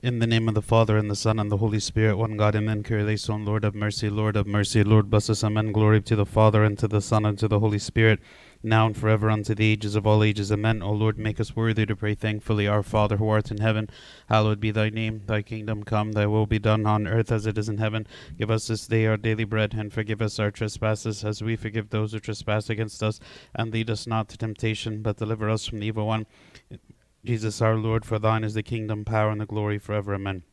In the name of the Father, and the Son, and the Holy Spirit, one God, amen. Eleison, Lord of mercy, Lord of mercy, Lord bless us, amen. Glory to the Father, and to the Son, and to the Holy Spirit, now and forever, unto the ages of all ages, amen. O Lord, make us worthy to pray thankfully. Our Father, who art in heaven, hallowed be thy name. Thy kingdom come, thy will be done on earth as it is in heaven. Give us this day our daily bread, and forgive us our trespasses, as we forgive those who trespass against us. And lead us not to temptation, but deliver us from the evil one. Jesus our Lord, for thine is the kingdom, power, and the glory forever. Amen.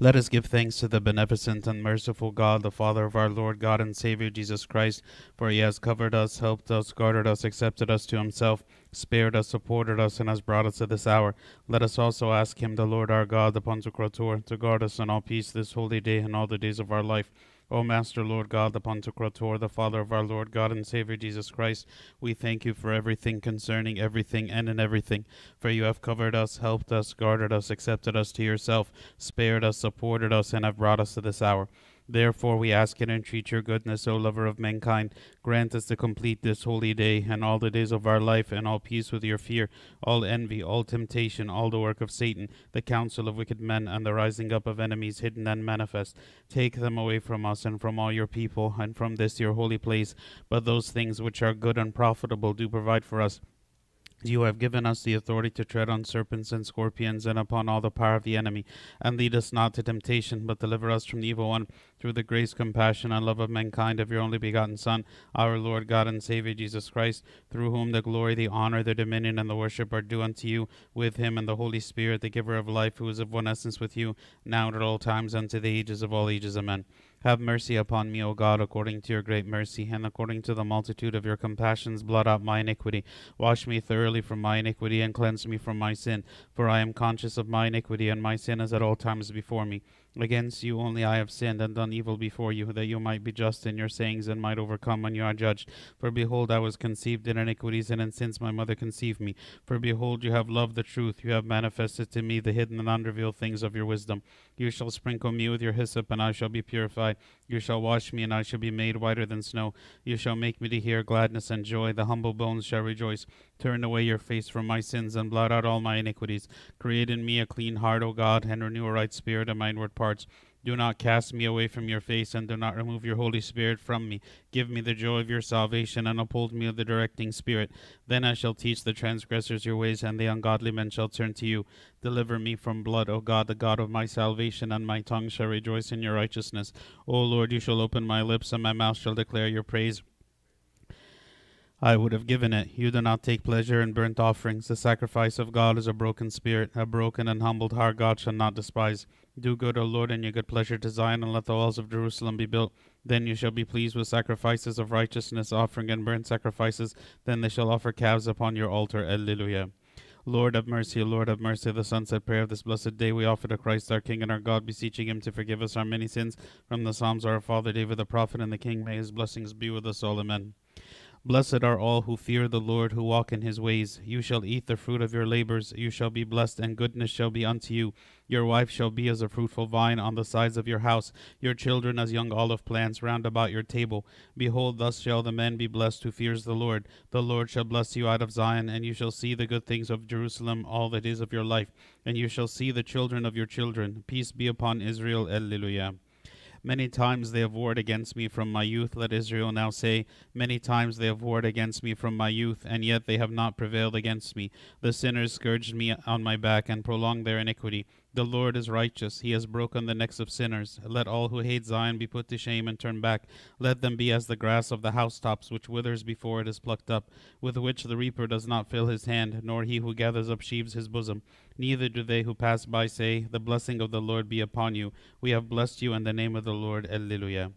Let us give thanks to the beneficent and merciful God, the Father of our Lord God and Savior Jesus Christ, for he has covered us, helped us, guarded us, accepted us to himself, spared us, supported us, and has brought us to this hour. Let us also ask him, the Lord our God, the Pantocrator, to guard us in all peace this holy day and all the days of our life. O Master, Lord God, the Pantocrator, the Father of our Lord God and Savior Jesus Christ, we thank you for everything concerning everything and in everything. For you have covered us, helped us, guarded us, accepted us to yourself, spared us, supported us, and have brought us to this hour. Therefore, we ask and entreat your goodness, O lover of mankind. Grant us to complete this holy day and all the days of our life, and all peace with your fear, all envy, all temptation, all the work of Satan, the counsel of wicked men, and the rising up of enemies hidden and manifest. Take them away from us and from all your people, and from this your holy place. But those things which are good and profitable do provide for us. You have given us the authority to tread on serpents and scorpions and upon all the power of the enemy. And lead us not to temptation, but deliver us from the evil one. Through the grace, compassion, and love of mankind of your only begotten Son, our Lord God and Savior Jesus Christ, through whom the glory, the honor, the dominion, and the worship are due unto you, with him and the Holy Spirit, the giver of life, who is of one essence with you, now and at all times, unto the ages of all ages. Amen. Have mercy upon me, O God, according to your great mercy, and according to the multitude of your compassions, blot out my iniquity. Wash me thoroughly from my iniquity, and cleanse me from my sin. For I am conscious of my iniquity, and my sin is at all times before me. Against you only I have sinned and done evil before you, that you might be just in your sayings and might overcome when you are judged. For behold, I was conceived in iniquities, and in sins my mother conceived me. For behold, you have loved the truth, you have manifested to me the hidden and unrevealed things of your wisdom. You shall sprinkle me with your hyssop, and I shall be purified. You shall wash me, and I shall be made whiter than snow. You shall make me to hear gladness and joy. The humble bones shall rejoice. Turn away your face from my sins, and blot out all my iniquities. Create in me a clean heart, O God, and renew a right spirit in my inward parts. Do not cast me away from your face, and do not remove your Holy Spirit from me. Give me the joy of your salvation, and uphold me with the directing Spirit. Then I shall teach the transgressors your ways, and the ungodly men shall turn to you. Deliver me from blood, O God, the God of my salvation, and my tongue shall rejoice in your righteousness. O Lord, you shall open my lips, and my mouth shall declare your praise. I would have given it. You do not take pleasure in burnt offerings. The sacrifice of God is a broken spirit. A broken and humbled heart God shall not despise. Do good, O Lord, and your good pleasure to Zion, and let the walls of Jerusalem be built. Then you shall be pleased with sacrifices of righteousness, offering and burnt sacrifices. Then they shall offer calves upon your altar. Alleluia. Lord have mercy, Lord have mercy. The sunset prayer of this blessed day we offer to Christ our King and our God, beseeching him to forgive us our many sins. From the Psalms, our Father David the prophet and the King, may his blessings be with us all. Amen. Blessed are all who fear the Lord, who walk in his ways. You shall eat the fruit of your labors. You shall be blessed, and goodness shall be unto you. Your wife shall be as a fruitful vine on the sides of your house, your children as young olive plants round about your table. Behold, thus shall the man be blessed who fears the Lord. The Lord shall bless you out of Zion, and you shall see the good things of Jerusalem all the days of your life, and you shall see the children of your children. Peace be upon Israel. Alleluia. Many times they have warred against me from my youth, let Israel now say. Many times they have warred against me from my youth, and yet they have not prevailed against me. The sinners scourged me on my back and prolonged their iniquity. The Lord is righteous. He has broken the necks of sinners. Let all who hate Zion be put to shame and turn back. Let them be as the grass of the housetops, which withers before it is plucked up, with which the reaper does not fill his hand, nor he who gathers up sheaves his bosom. Neither do they who pass by say, The blessing of the Lord be upon you. We have blessed you in the name of the Lord. Alleluia.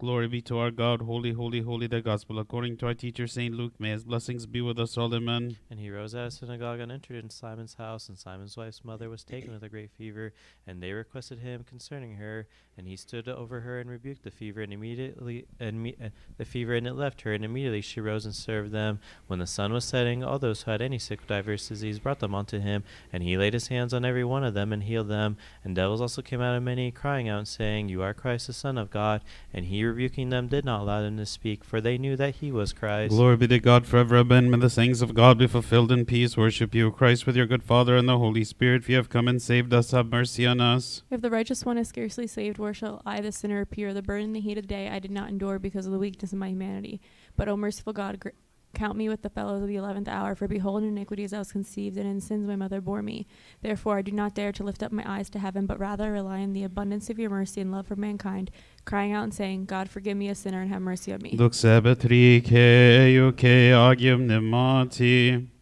Glory be to our God. Holy, holy, holy the gospel. According to our teacher Saint Luke, may his blessings be with us all. Amen. And he rose out of synagogue and entered into Simon's house, and Simon's wife's mother was taken with a great fever, and they requested him concerning her. And he stood over her and rebuked the fever, and immediately and me, uh, the fever and it left her, and immediately she rose and served them. When the sun was setting, all those who had any sick diverse divers disease brought them unto him, and he laid his hands on every one of them and healed them. And devils also came out of many, crying out and saying, You are Christ the Son of God. And he rebuking them, did not allow them to speak, for they knew that he was Christ. Glory be to God forever. Amen. May the sayings of God be fulfilled in peace. Worship you, Christ, with your good Father and the Holy Spirit. If you have come and saved us. Have mercy on us. If the righteous one is scarcely saved, where shall I, the sinner, appear? The burden and the heat of the day I did not endure because of the weakness of my humanity. But, O merciful God, gr- count me with the fellows of the eleventh hour. For behold, in iniquities I was conceived, and in sins my mother bore me. Therefore I do not dare to lift up my eyes to heaven, but rather rely on the abundance of your mercy and love for mankind, crying out and saying, God, forgive me a sinner and have mercy on me.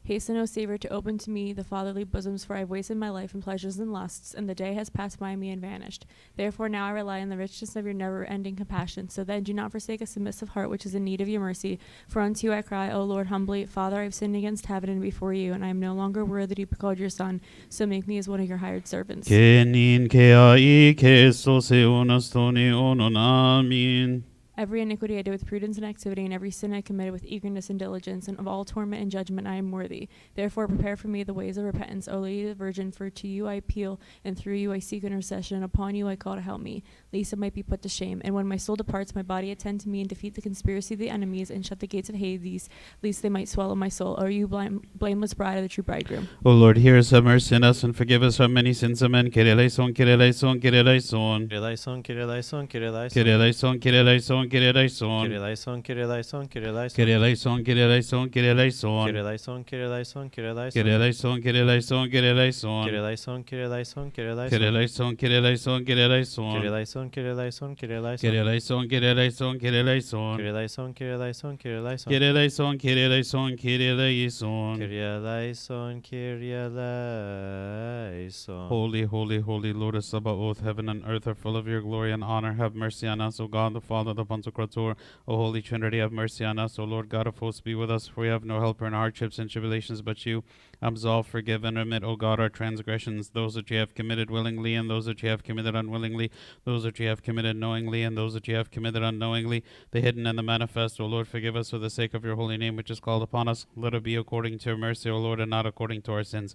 Hasten, O Savior, to open to me the fatherly bosoms, for I have wasted my life in pleasures and lusts, and the day has passed by me and vanished. Therefore now I rely on the richness of your never ending compassion. So then do not forsake a submissive heart which is in need of your mercy. For unto you I cry, O Lord, humbly, Father, I have sinned against heaven and before you, and I am no longer worthy to be called your son. So make me as one of your hired servants. Kenin ke ai ke sose onastoni onon amin. Every iniquity I did with prudence and activity, and every sin I committed with eagerness and diligence, and of all torment and judgment I am worthy. Therefore prepare for me the ways of repentance, O Lady of the Virgin, for to you I appeal, and through you I seek intercession, and upon you I call to help me, lest I might be put to shame. And when my soul departs, my body attend to me, and defeat the conspiracy of the enemies, and shut the gates of Hades, lest they might swallow my soul. O you blame, blameless bride of the true bridegroom. O Lord, hear us, have mercy on us, and forgive us our many sins. Amen. Kyrie eleison, Kyrie eleison, Kyrie eleison. Kyrie eleison, Kyrie eleison, Kyrie eleison. Kyrie eleison, Kyrie eleison, Kyrie eleison. Kyrie eleison, Kyrie eleison, Kyrie eleison. Kyrie eleison, Kyrie eleison, Kyrie eleison. Kyrie eleison, Kyrie eleison, Kyrie eleison. Kyrie eleison, Kyrie eleison, Kyrie eleison. Kyrie eleison, Kyrie eleison, Kyrie eleison. Kyrie eleison, Kyrie eleison, Kyrie eleison. Kyrie eleison, Kyrie eleison, Kyrie eleison. Kyrie eleison, Kyrie eleison, Kyrie eleison. Kyrie eleison, Kyrie eleison, Kyrie eleison. Kyrie eleison, Kyrie eleison, Kyrie eleison. Kyrie eleison, Kyrie eleison. Holy, holy, holy Lord of Sabaoth, heaven and earth are full of your glory and honor. Have mercy on us, O God, the Father, the O Holy Trinity, have mercy on us. O Lord God of hosts, be with us, for we have no helper in hardships and tribulations but you. Absolve, forgive, and remit, O God, our transgressions, those that you have committed willingly and those that you have committed unwillingly, those that you have committed knowingly and those that you have committed unknowingly, the hidden and the manifest. O Lord, forgive us for the sake of your holy name which is called upon us. Let it be according to your mercy, O Lord, and not according to our sins.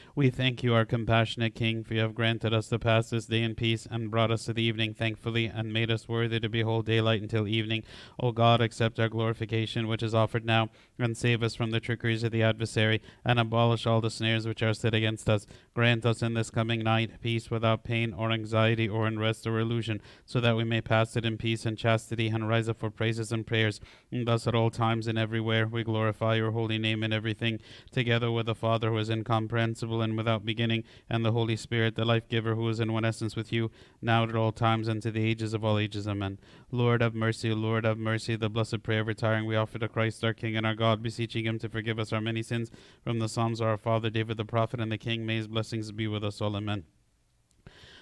We thank you, our compassionate King, for you have granted us to pass this day in peace, and brought us to the evening thankfully, and made us worthy to behold daylight until evening. O God, accept our glorification which is offered now, and save us from the trickeries of the adversary, and abolish all the snares which are set against us. Grant us in this coming night peace without pain or anxiety or unrest or illusion, so that we may pass it in peace and chastity, and rise up for praises and prayers. And thus at all times and everywhere we glorify your holy name in everything, together with the Father who is incomprehensible and without beginning, and the Holy Spirit, the life giver, who is in one essence with you, now at all times and to the ages of all ages. Amen. Lord have mercy, Lord have mercy. The blessed prayer of retiring we offer to Christ our King and our God, beseeching him to forgive us our many sins. From the Psalms of our Father David the prophet and the King, may his blessings be with us all. Amen.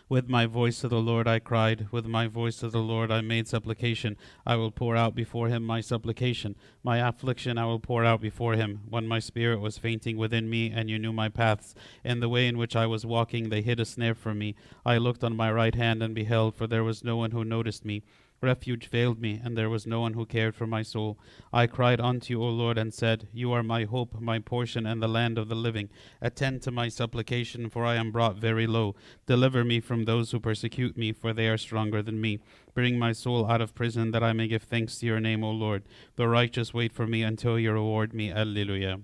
With my voice to the Lord I cried, with my voice to the Lord I made supplication. I will pour out before him my supplication. My affliction I will pour out before him. When my spirit was fainting within me, and you knew my paths, in the way in which I was walking, they hid a snare for me. I looked on my right hand and beheld, for there was no one who noticed me. Refuge failed me, and there was no one who cared for my soul. I cried unto you, O Lord, and said, You are my hope, my portion, and the land of the living. Attend to my supplication, for I am brought very low. Deliver me from those who persecute me, for they are stronger than me. Bring my soul out of prison, that I may give thanks to your name, O Lord. The righteous wait for me until you reward me. Alleluia.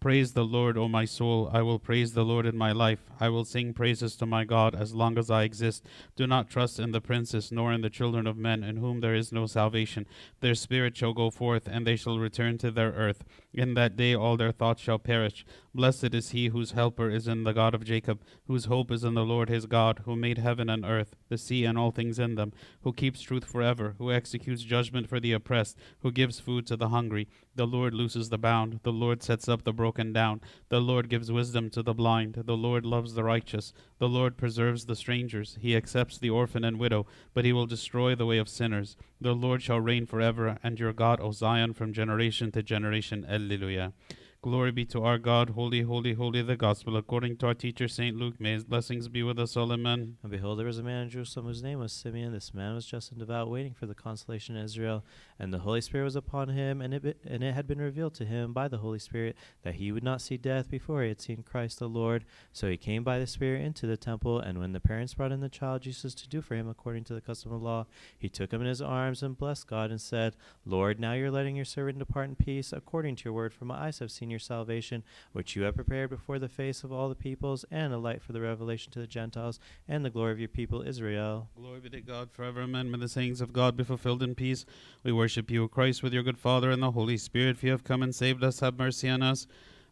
Praise the Lord, O my soul. I will praise the Lord in my life. I will sing praises to my God as long as I exist. Do not trust in the princes, nor in the children of men, in whom there is no salvation. Their spirit shall go forth, and they shall return to their earth. In that day all their thoughts shall perish. Blessed is he whose helper is in the God of Jacob, whose hope is in the Lord his God, who made heaven and earth, the sea and all things in them, who keeps truth forever, who executes judgment for the oppressed, who gives food to the hungry. The Lord looses the bound, the Lord sets up the broken down, the Lord gives wisdom to the blind, the Lord loves the righteous, the Lord preserves the strangers, he accepts the orphan and widow, but he will destroy the way of sinners. The Lord shall reign forever, and your God, O Zion, from generation to generation. Alleluia. Glory be to our God. Holy, holy, holy, the gospel. According to our teacher, St. Luke, may his blessings be with us all. Amen. And behold, there was a man in Jerusalem whose name was Simeon. This man was just and devout, waiting for the consolation of Israel. And the Holy Spirit was upon him, and it, be- and it had been revealed to him by the Holy Spirit that he would not see death before he had seen Christ the Lord. So he came by the Spirit into the temple, and when the parents brought in the child Jesus to do for him according to the custom of law, he took him in his arms and blessed God and said, Lord, now you're letting your servant depart in peace according to your word, for my eyes have seen your salvation, which you have prepared before the face of all the peoples, and a light for the revelation to the Gentiles, and the glory of your people Israel. Glory be to God forever. Amen. May the sayings of God be fulfilled in peace. We worship you, O Christ, with your good Father and the Holy Spirit. For you have come and saved us. Have mercy on us.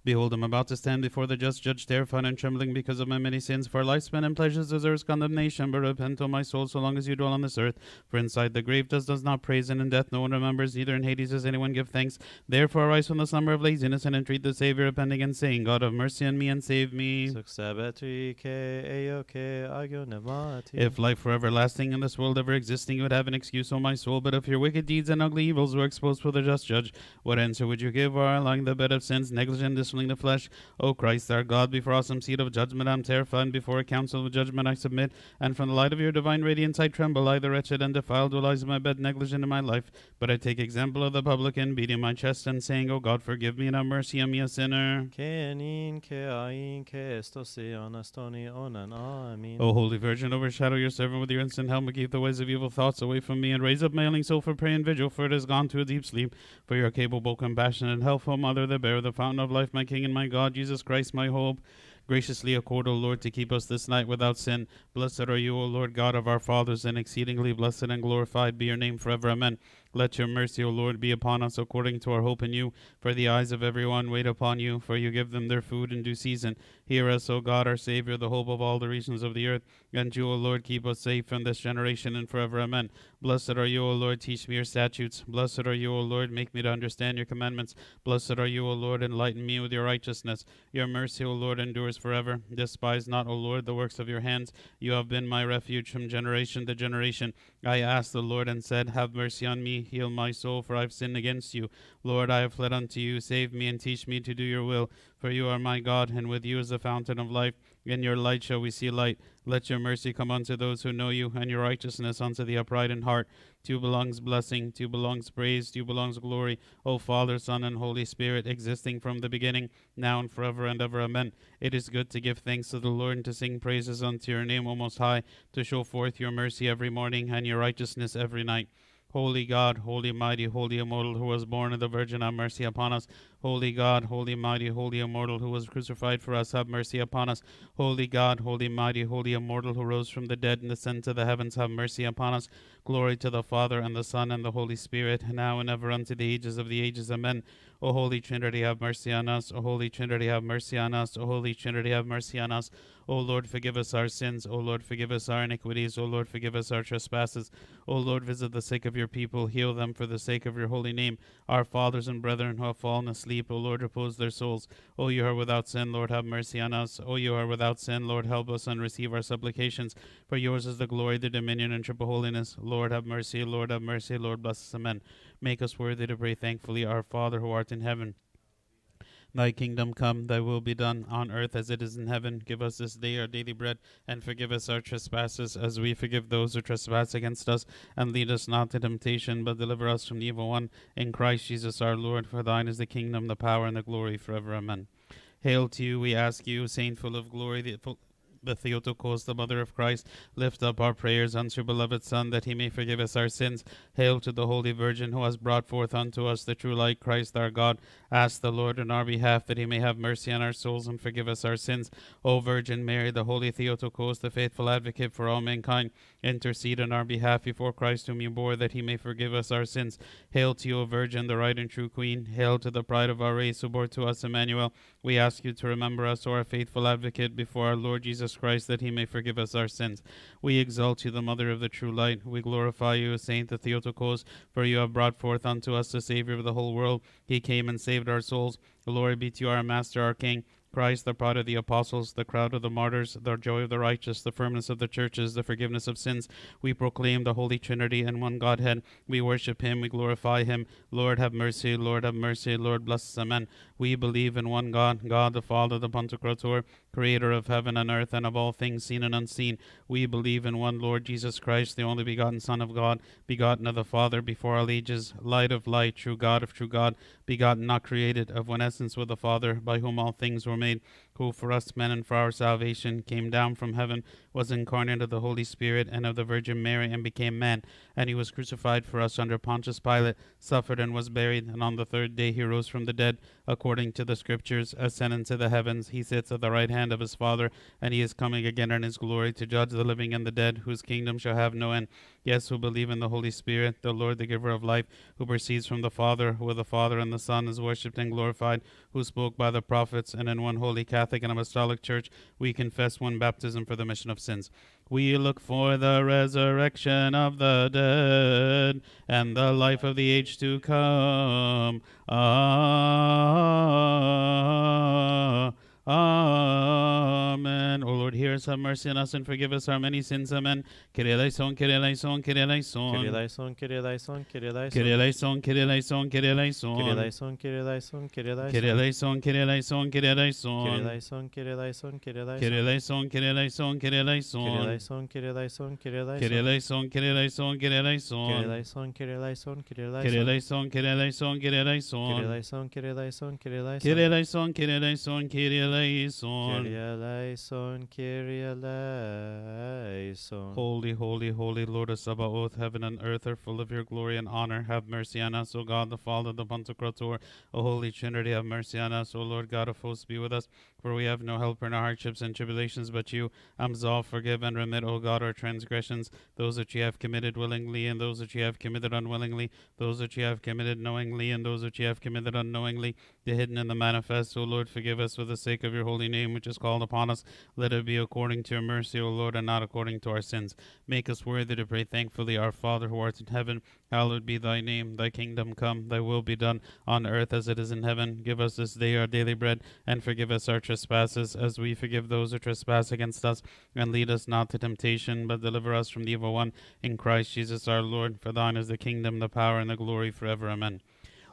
Behold, I'm about to stand before the just judge, terrified and trembling because of my many sins. For life spent in pleasures deserves condemnation, but repent, O my soul, so long as you dwell on this earth. For inside the grave does does not praise, and in death no one remembers, neither in Hades does anyone give thanks. Therefore arise from the slumber of laziness and entreat the Savior, repenting and saying, God have mercy on me and save me. Suxabetri ke eoke agio nemati. If life were everlasting in this world ever existing, you would have an excuse, O my soul. But if your wicked deeds and ugly evils were exposed for the just judge, what answer would you give? Or along the bed of sins, negligent, the flesh? O Christ, our God, before awesome seat of judgment I'm terrified, and before a council of judgment I submit. And from the light of your divine radiance I tremble. I, the wretched and defiled, who lies in my bed, negligent in my life. But I take example of the publican, beating my chest and saying, O God, forgive me and have mercy on me, a sinner. Kenin ke ain ke estosi anastoni onan amin. O Holy Virgin, overshadow your servant with your instant help, and keep the ways of evil thoughts away from me, and raise up my ailing soul for prayer and vigil, for it has gone to a deep sleep. For your capable, compassionate, and helpful Mother, the bearer, of the fountain of life, my King and my God, Jesus Christ, my hope. Graciously accord, O Lord, to keep us this night without sin. Blessed are you, O Lord God of our fathers, and exceedingly blessed and glorified be your name forever. Amen. Let your mercy, O Lord, be upon us according to our hope in you. For the eyes of everyone wait upon you, for you give them their food in due season. Hear us, O God, our Savior, the hope of all the regions of the earth. And you, O Lord, keep us safe from this generation and forever. Amen. Blessed are you, O Lord, teach me your statutes. Blessed are you, O Lord, make me to understand your commandments. Blessed are you, O Lord, enlighten me with your righteousness. Your mercy, O Lord, endures forever. Despise not, O Lord, the works of your hands. You have been my refuge from generation to generation. I asked the Lord and said, Have mercy on me, heal my soul, for I have sinned against you. Lord, I have fled unto you. Save me and teach me to do your will. For you are my God, and with you is the fountain of life. In your light shall we see light. Let your mercy come unto those who know you, and your righteousness unto the upright in heart. To you belongs blessing, to you belongs praise, to you belongs glory, O Father, Son, and Holy Spirit, existing from the beginning, now and forever and ever. Amen. It is good to give thanks to the Lord and to sing praises unto your name, O Most High, to show forth your mercy every morning and your righteousness every night. Holy God, holy mighty, holy immortal, who was born of the Virgin, have mercy upon us. Holy God, holy mighty, holy immortal, who was crucified for us, have mercy upon us. Holy God, holy mighty, holy immortal, who rose from the dead and ascended to the heavens, have mercy upon us. Glory to the Father, and the Son, and the Holy Spirit, now and ever unto the ages of the ages. Amen. O Holy Trinity, have mercy on us. O Holy Trinity, have mercy on us. O Holy Trinity, have mercy on us. O Lord, forgive us our sins. O Lord, forgive us our iniquities. O Lord, forgive us our trespasses. O Lord, visit the sick of your people. Heal them for the sake of your holy name. Our fathers and brethren who have fallen asleep, O Lord, repose their souls. O you are without sin, Lord, have mercy on us. O you are without sin, Lord, help us and receive our supplications. For yours is the glory, the dominion, and triple holiness. Lord, have mercy. Lord, have mercy. Lord, bless us. Amen. Make us worthy to pray thankfully, Our Father who art in heaven. Thy kingdom come, thy will be done, on earth as it is in heaven. Give us this day our daily bread, and forgive us our trespasses, as we forgive those who trespass against us. And lead us not into temptation, but deliver us from the evil one. In Christ Jesus our Lord, for thine is the kingdom, the power, and the glory forever. Amen. Hail to you, we ask you, saint full of glory, the, full, Theotokos, the mother of Christ. Lift up our prayers unto your beloved Son, that he may forgive us our sins. Hail to the Holy Virgin, who has brought forth unto us the true light, Christ our God. Ask the Lord in our behalf that he may have mercy on our souls and forgive us our sins. O Virgin Mary, the Holy Theotokos, the faithful advocate for all mankind, intercede on our behalf before Christ, whom you bore, that he may forgive us our sins. Hail to you, O Virgin, the right and true Queen. Hail to the pride of our race, who bore to us Emmanuel. We ask you to remember us, O our faithful advocate, before our Lord Jesus Christ, that he may forgive us our sins. We exalt you, the Mother of the true light. We glorify you, Saint the Theotokos, for you have brought forth unto us the Savior of the whole world. He came and saved our souls. Glory be to you, our Master, our King. Christ, the pride of the apostles, the crowd of the martyrs, the joy of the righteous, the firmness of the churches, the forgiveness of sins. We proclaim the Holy Trinity and one Godhead. We worship him, we glorify him. Lord, have mercy, Lord, have mercy, Lord, bless us. Amen. We believe in one God, God the Father, the Pantocrator, creator of heaven and earth and of all things seen and unseen. We believe in one Lord Jesus Christ, the only begotten Son of God, begotten of the Father before all ages, light of light, true God of true God, begotten, not created, of one essence with the Father, by whom all things were made, made who for us men and for our salvation came down from heaven, was incarnate of the Holy Spirit and of the Virgin Mary, and became man. And he was crucified for us under Pontius Pilate, suffered and was buried, and on the third day he rose from the dead, according to the Scriptures, ascended to the heavens. He sits at the right hand of his Father, and he is coming again in his glory to judge the living and the dead, whose kingdom shall have no end. Yes, who believe in the Holy Spirit, the Lord, the giver of life, who proceeds from the Father, who with the Father and the Son is worshipped and glorified, who spoke by the prophets, and in one holy Catholic and Apostolic Church we confess one baptism for the remission of sins. We look for the resurrection of the dead and the life of the age to come. Ah, Amen. O Lord, hear us, have mercy on us, and forgive us our many sins. Amen. Kyrie eleison, Kyrie eleison, Kyrie eleison. Kyrie eleison, Kyrie eleison, Kyrie eleison. Kyrie eleison, Kyrie eleison, Kyrie eleison. Kyrie eleison, Kyrie eleison, Kyrie eleison. Kyrie eleison, Kyrie eleison, Kyrie Kyrie eleison. eleison, Kyrie eleison, Kyrie eleison. Kyrie eleison, Kyrie eleison, Kyrie Kyrie eleison. eleison, Kyrie eleison, Kyrie eleison. Kyrie eleison, Kyrie eleison, Kyrie Kyrie eleison. eleison, Kyrie eleison, Kyrie Kyrie eleison. eleison, Kyrie eleison, Kyrie Kyrie eleison. eleison, Kyrie eleison, Kyrie eleison. Kyrie eleison, Kyrie eleison, Kyrie eleison. Kyrie eleison, Kyrie eleison. Holy, holy, holy Lord of Sabaoth, heaven and earth are full of your glory and honor. Have mercy on us, O God, the Father, the Pantocrator, O Holy Trinity, have mercy on us, O Lord God of hosts, be with us. For we have no helper in our hardships and tribulations but you. Absolve, forgive, and remit, O God, our transgressions, those which ye have committed willingly, and those which ye have committed unwillingly, those which ye have committed knowingly, and those which ye have committed unknowingly, the hidden and the manifest. O Lord, forgive us for the sake of your holy name, which is called upon us. Let it be according to your mercy, O Lord, and not according to our sins. Make us worthy to pray thankfully, Our Father who art in heaven, hallowed be thy name. Thy kingdom come, thy will be done, on earth as it is in heaven. Give us this day our daily bread, and forgive us our trespasses, as we forgive those who trespass against us. And lead us not to temptation, but deliver us from the evil one. In Christ Jesus our Lord, for thine is the kingdom, the power, and the glory forever. Amen.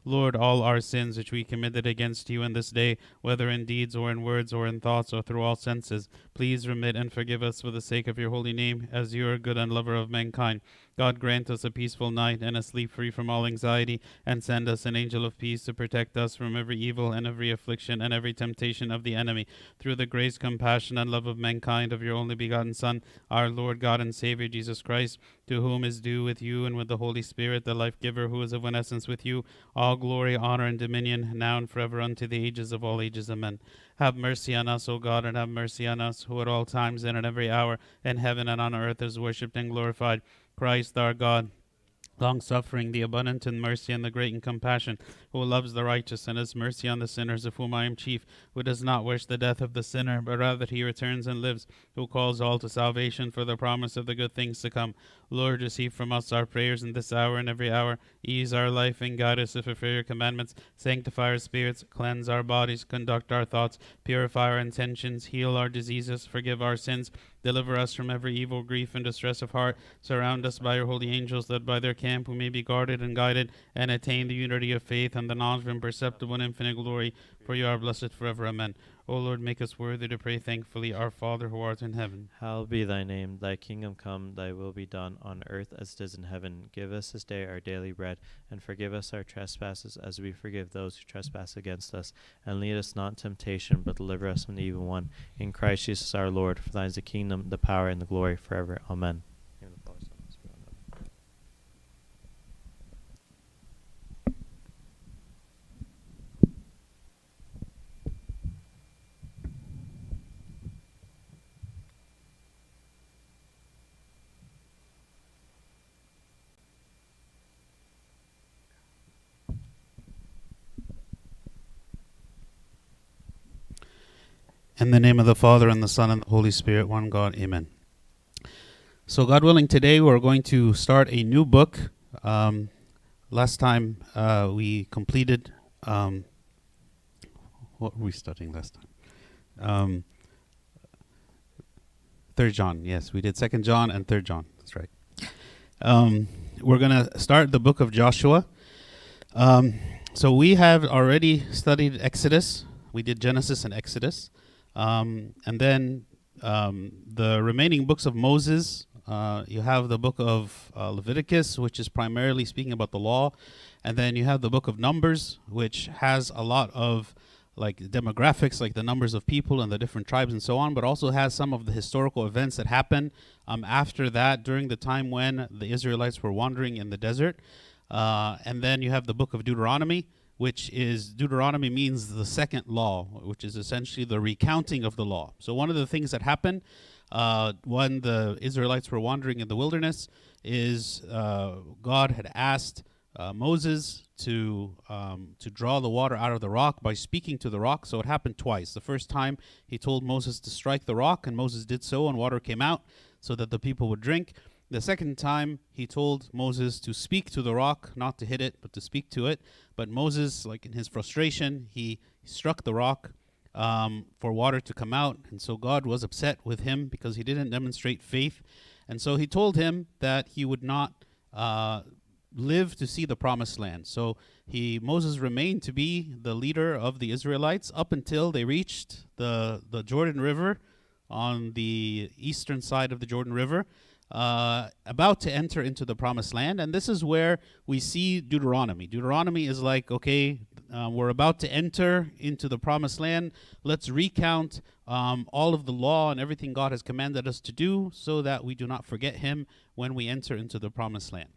Lord, all our sins which we committed against you in this day, whether in deeds or in words or in thoughts or through all senses, please remit and forgive us for the sake of your holy name, as you are good and lover of mankind. God grant us a peaceful night and a sleep free from all anxiety, and send us an angel of peace to protect us from every evil and every affliction and every temptation of the enemy. Through the grace, compassion, and love of mankind of your only begotten Son, our Lord God and Savior Jesus Christ, to whom is due with you and with the Holy Spirit, the life giver, who is of one essence with you, all glory, honor, and dominion, now and forever unto the ages of all ages. Amen. Have mercy on us, O God, and have mercy on us, who at all times and at every hour in heaven and on earth is worshipped and glorified. Christ our God, long suffering, the abundant in mercy, and the great in compassion, who loves the righteous and has mercy on the sinners, of whom I am chief, who does not wish the death of the sinner, but rather that he returns and lives, who calls all to salvation for the promise of the good things to come. Lord, receive from us our prayers in this hour and every hour. Ease our life and guide us to fulfill your commandments. Sanctify our spirits, cleanse our bodies, conduct our thoughts, purify our intentions, heal our diseases, forgive our sins, deliver us from every evil, grief, and distress of heart. Surround us by your holy angels, that by their camp we may be guarded and guided, and attain the unity of faith and the knowledge of imperceptible and infinite glory. For you are blessed forever. Amen. O Lord, make us worthy to pray thankfully, Our Father who art in heaven. Hallowed be thy name, thy kingdom come, thy will be done on earth as it is in heaven. Give us this day our daily bread, and forgive us our trespasses as we forgive those who trespass against us. And lead us not into temptation, but deliver us from the evil one. In Christ Jesus our Lord, for thine is the kingdom, the power, and the glory forever. Amen. In the name of the Father, Son, and Spirit. Amen. In the name of the Father, and the Son, and the Holy Spirit, one God. Amen. So, God willing, today we're going to start a new book. Um, last time uh, we completed. Um, what were we studying last time? Um, Third John, yes, we did Second John and Third John. That's right. Um, we're gonna start the book of Joshua. Um, so we have already studied Exodus. We did Genesis and Exodus, um, and then um, the remaining books of Moses. Uh, you have the book of uh, Leviticus, which is primarily speaking about the law, and then you have the book of Numbers, which has a lot of like demographics, like the numbers of people and the different tribes and so on, but also has some of the historical events that happened um, after that during the time when the Israelites were wandering in the desert. Uh, and then you have the book of Deuteronomy, which is Deuteronomy means the second law, which is essentially the recounting of the law. So one of the things that happened uh, when the Israelites were wandering in the wilderness is uh, God had asked uh, Moses to um, to draw the water out of the rock by speaking to the rock. So it happened twice. The first time he told Moses to strike the rock, and Moses did so, and water came out, so that the people would drink. The second time he told Moses to speak to the rock, not to hit it, but to speak to it. But Moses, like in his frustration, he struck the rock um, for water to come out, and so God was upset with him because he didn't demonstrate faith, and so he told him that he would not. Uh, live to see the promised land. So he Moses remained to be the leader of the Israelites up until they reached the the Jordan River on the eastern side of the Jordan River. Uh, about to enter into the promised land, and this is where we see Deuteronomy. Deuteronomy is like, okay, uh, we're about to enter into the promised land. Let's recount um, all of the law and everything God has commanded us to do, so that we do not forget Him when we enter into the promised land.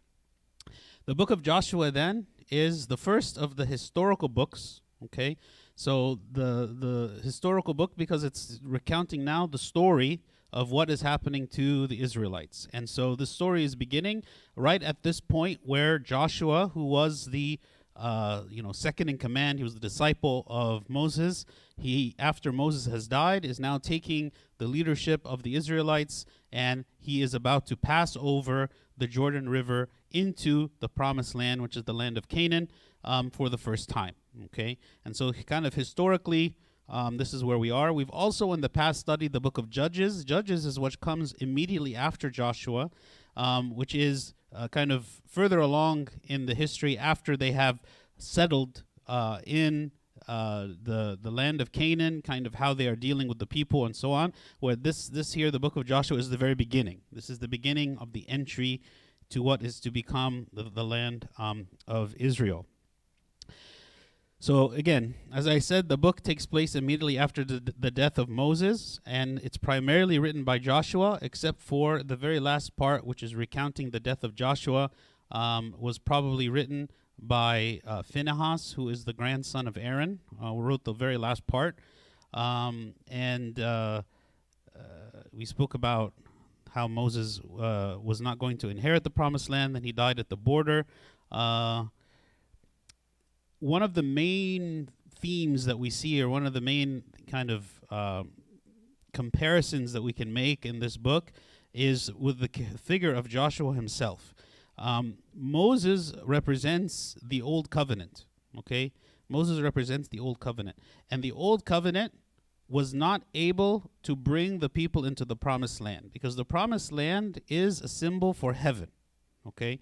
The book of Joshua then is the first of the historical books, okay? So the the historical book because it's recounting now the story of what is happening to the Israelites. And so the story is beginning right at this point where Joshua, who was the uh, you know, second in command. He was the disciple of Moses. He, after Moses has died, is now taking the leadership of the Israelites, and he is about to pass over the Jordan River into the promised land, which is the land of Canaan, um, for the first time. Okay, and so kind of historically, um, this is where we are. We've also in the past studied the book of Judges. Judges is what comes immediately after Joshua, um, which is uh, kind of further along in the history after they have settled uh, in uh, the the land of Canaan, kind of how they are dealing with the people and so on. Where this this here, the book of Joshua, is the very beginning. This is the beginning of the entry to what is to become the, the land um, of Israel. So again, as I said, the book takes place immediately after the, the death of Moses, and it's primarily written by Joshua, except for the very last part, which is recounting the death of Joshua, um, was probably written by uh, Phinehas, who is the grandson of Aaron, uh, wrote the very last part. Um, and uh, uh we spoke about how Moses uh, was not going to inherit the promised land, and he died at the border. Uh, one of the main themes that we see, or one of the main kind of uh, comparisons that we can make in this book, is with the figure of Joshua himself. Um, Moses represents the old covenant. Okay, Moses represents the old covenant, and the old covenant was not able to bring the people into the promised land because the promised land is a symbol for heaven. Okay,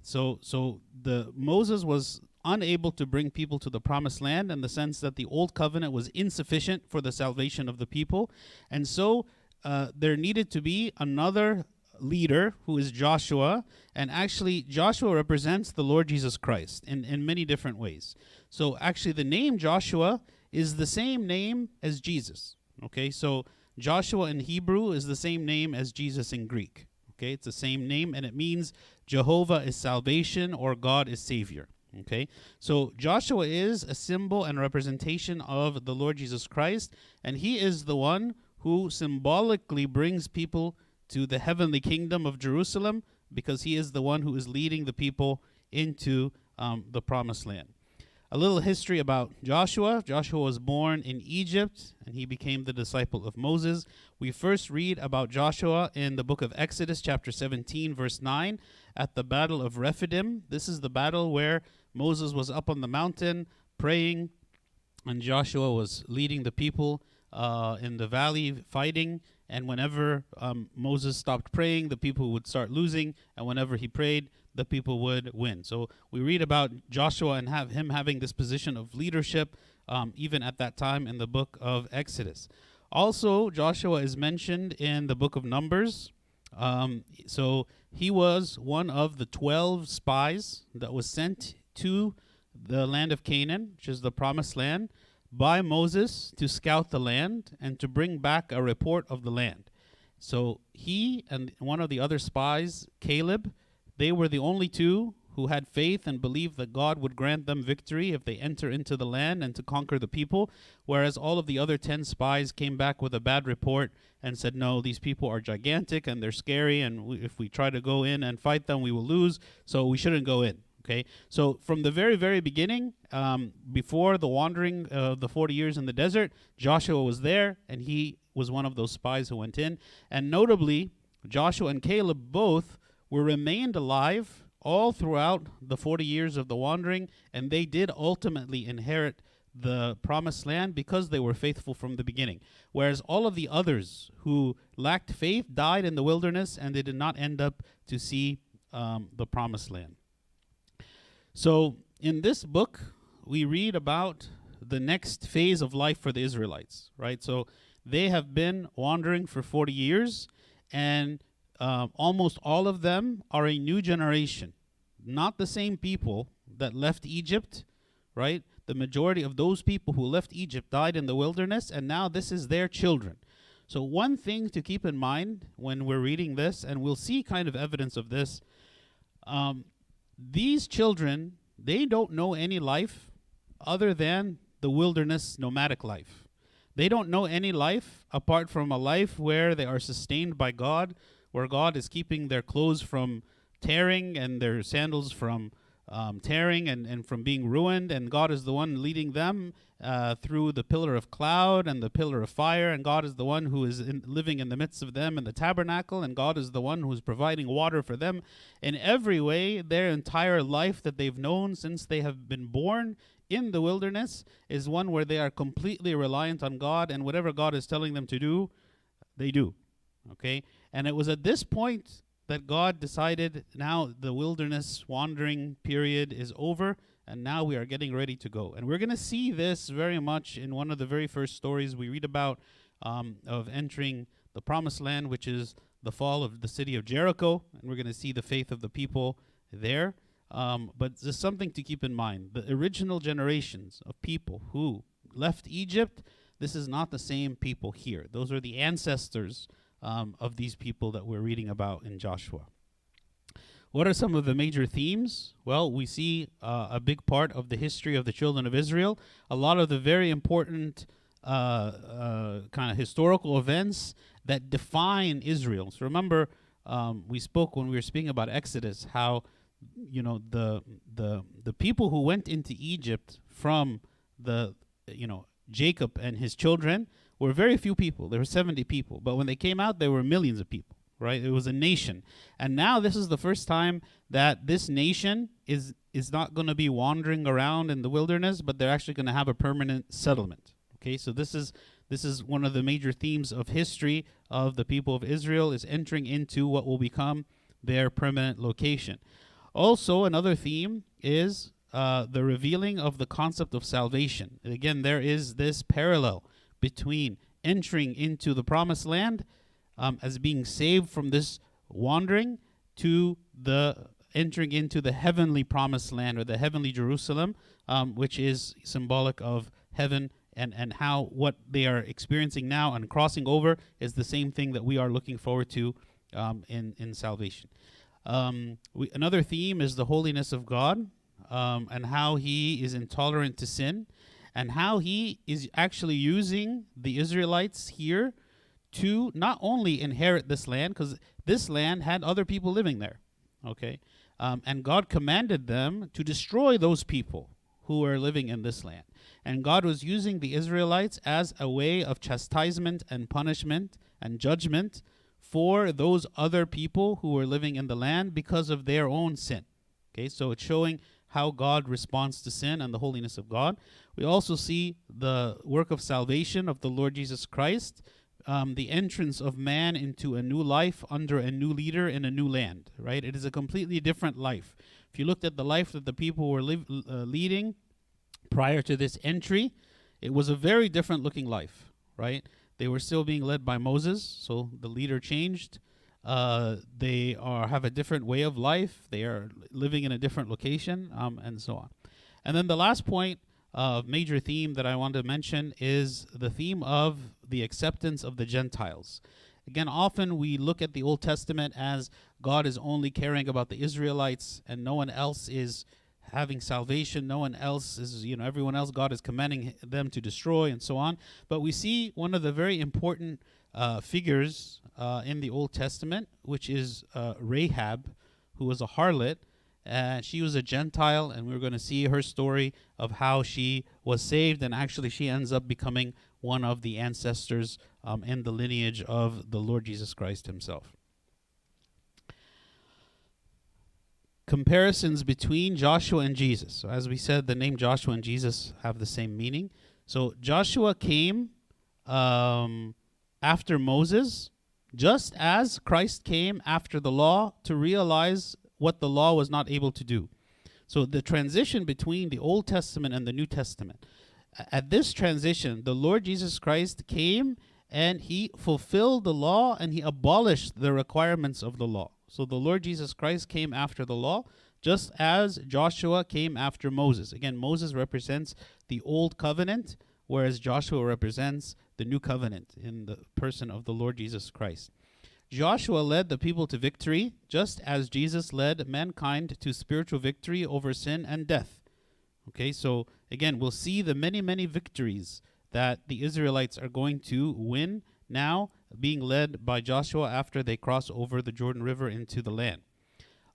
so so the Moses was unable to bring people to the promised land in the sense that the old covenant was insufficient for the salvation of the people. And so uh, there needed to be another leader who is Joshua. And actually, Joshua represents the Lord Jesus Christ in, in many different ways. So actually, the name Joshua is the same name as Jesus. Okay, so Joshua in Hebrew is the same name as Jesus in Greek. Okay, it's the same name and it means Jehovah is salvation or God is Savior. Okay, so Joshua is a symbol and representation of the Lord Jesus Christ, and he is the one who symbolically brings people to the heavenly kingdom of Jerusalem because he is the one who is leading the people into um, the promised land. A little history about Joshua. Joshua was born in Egypt and he became the disciple of Moses. We first read about Joshua in the book of Exodus, chapter 17, verse 9, at the battle of Rephidim. This is the battle where Moses was up on the mountain praying, and Joshua was leading the people uh, in the valley fighting. And whenever um, Moses stopped praying, the people would start losing. And whenever he prayed, the people would win. So we read about Joshua and have him having this position of leadership, um, even at that time in the book of Exodus. Also, Joshua is mentioned in the book of Numbers. Um, so he was one of the 12 spies that was sent to the land of Canaan, which is the promised land, by Moses to scout the land and to bring back a report of the land. So he and one of the other spies, Caleb, they were the only two who had faith and believed that God would grant them victory if they enter into the land and to conquer the people, whereas all of the other 10 spies came back with a bad report and said, No, these people are gigantic and they're scary, and we, if we try to go in and fight them, we will lose, so we shouldn't go in. Okay, so from the very, very beginning, um, before the wandering of the 40 years in the desert, Joshua was there and he was one of those spies who went in. And notably, Joshua and Caleb both were remained alive all throughout the 40 years of the wandering, and they did ultimately inherit the promised land because they were faithful from the beginning. Whereas all of the others who lacked faith died in the wilderness and they did not end up to see um, the promised land. So, in this book, we read about the next phase of life for the Israelites, right? So, they have been wandering for 40 years, and uh, almost all of them are a new generation, not the same people that left Egypt, right? The majority of those people who left Egypt died in the wilderness, and now this is their children. So, one thing to keep in mind when we're reading this, and we'll see kind of evidence of this, um, these children, they don't know any life other than the wilderness nomadic life. They don't know any life apart from a life where they are sustained by God, where God is keeping their clothes from tearing and their sandals from um, tearing and, and from being ruined, and God is the one leading them uh, through the pillar of cloud and the pillar of fire, and God is the one who is in, living in the midst of them in the tabernacle, and God is the one who is providing water for them. In every way, their entire life that they've known since they have been born in the wilderness is one where they are completely reliant on God, and whatever God is telling them to do, they do. Okay? And it was at this point that God decided now the wilderness wandering period is over and now we are getting ready to go. And we're going to see this very much in one of the very first stories we read about um, of entering the promised land, which is the fall of the city of Jericho. And we're going to see the faith of the people there. Um, but there's something to keep in mind. The original generations of people who left Egypt, this is not the same people here. Those are the ancestors um, of these people that we're reading about in Joshua. What are some of the major themes? Well, we see uh, a big part of the history of the children of Israel, a lot of the very important uh, uh, kind of historical events that define Israel. So remember, um, we spoke when we were speaking about Exodus how you know the the the people who went into Egypt from the you know Jacob and his children were very few people. There were 70 people. But when they came out, there were millions of people, right? It was a nation. And now this is the first time that this nation is is not going to be wandering around in the wilderness, but they're actually going to have a permanent settlement. Okay? So this is this is one of the major themes of history of the people of Israel is entering into what will become their permanent location. Also, another theme is uh, the revealing of the concept of salvation. Again, there is this parallel between entering into the promised land um, as being saved from this wandering to the entering into the heavenly promised land or the heavenly Jerusalem, um, which is symbolic of heaven and, and how what they are experiencing now and crossing over is the same thing that we are looking forward to um, in, in salvation. Um, we, another theme is the holiness of God um, and how he is intolerant to sin and how he is actually using the Israelites here to not only inherit this land, because this land had other people living there, okay? Um, and God commanded them to destroy those people who were living in this land. And God was using the Israelites as a way of chastisement and punishment and judgment for those other people who were living in the land because of their own sin. Okay, so it's showing how God responds to sin and the holiness of God. We also see the work of salvation of the Lord Jesus Christ, um, the entrance of man into a new life under a new leader in a new land, right? It is a completely different life. If you looked at the life that the people were live, uh, leading prior to this entry, it was a very different looking life, right? They were still being led by Moses, so the leader changed. Uh, they are have a different way of life. They are living in a different location, um, and so on. And then the last point, uh, major theme that I want to mention is the theme of the acceptance of the Gentiles. Again, often we look at the Old Testament as God is only caring about the Israelites and no one else is having salvation. No one else is, you know, everyone else God is commanding them to destroy and so on. But we see one of the very important uh, figures uh, in the Old Testament, which is uh, Rahab, who was a harlot. And she was a Gentile, and we're going to see her story of how she was saved. And actually, she ends up becoming one of the ancestors um, in the lineage of the Lord Jesus Christ himself. Comparisons between Joshua and Jesus. So, as we said, the name Joshua and Jesus have the same meaning. So, Joshua came um, after Moses, just as Christ came after the law to realize what the law was not able to do. So, the transition between the Old Testament and the New Testament. At this transition, the Lord Jesus Christ came and he fulfilled the law and he abolished the requirements of the law. So the Lord Jesus Christ came after the law, just as Joshua came after Moses. Again, Moses represents the old covenant, whereas Joshua represents the new covenant in the person of the Lord Jesus Christ. Joshua led the people to victory, just as Jesus led mankind to spiritual victory over sin and death. Okay, so again, we'll see the many, many victories that the Israelites are going to win now, being led by Joshua after they cross over the Jordan River into the land.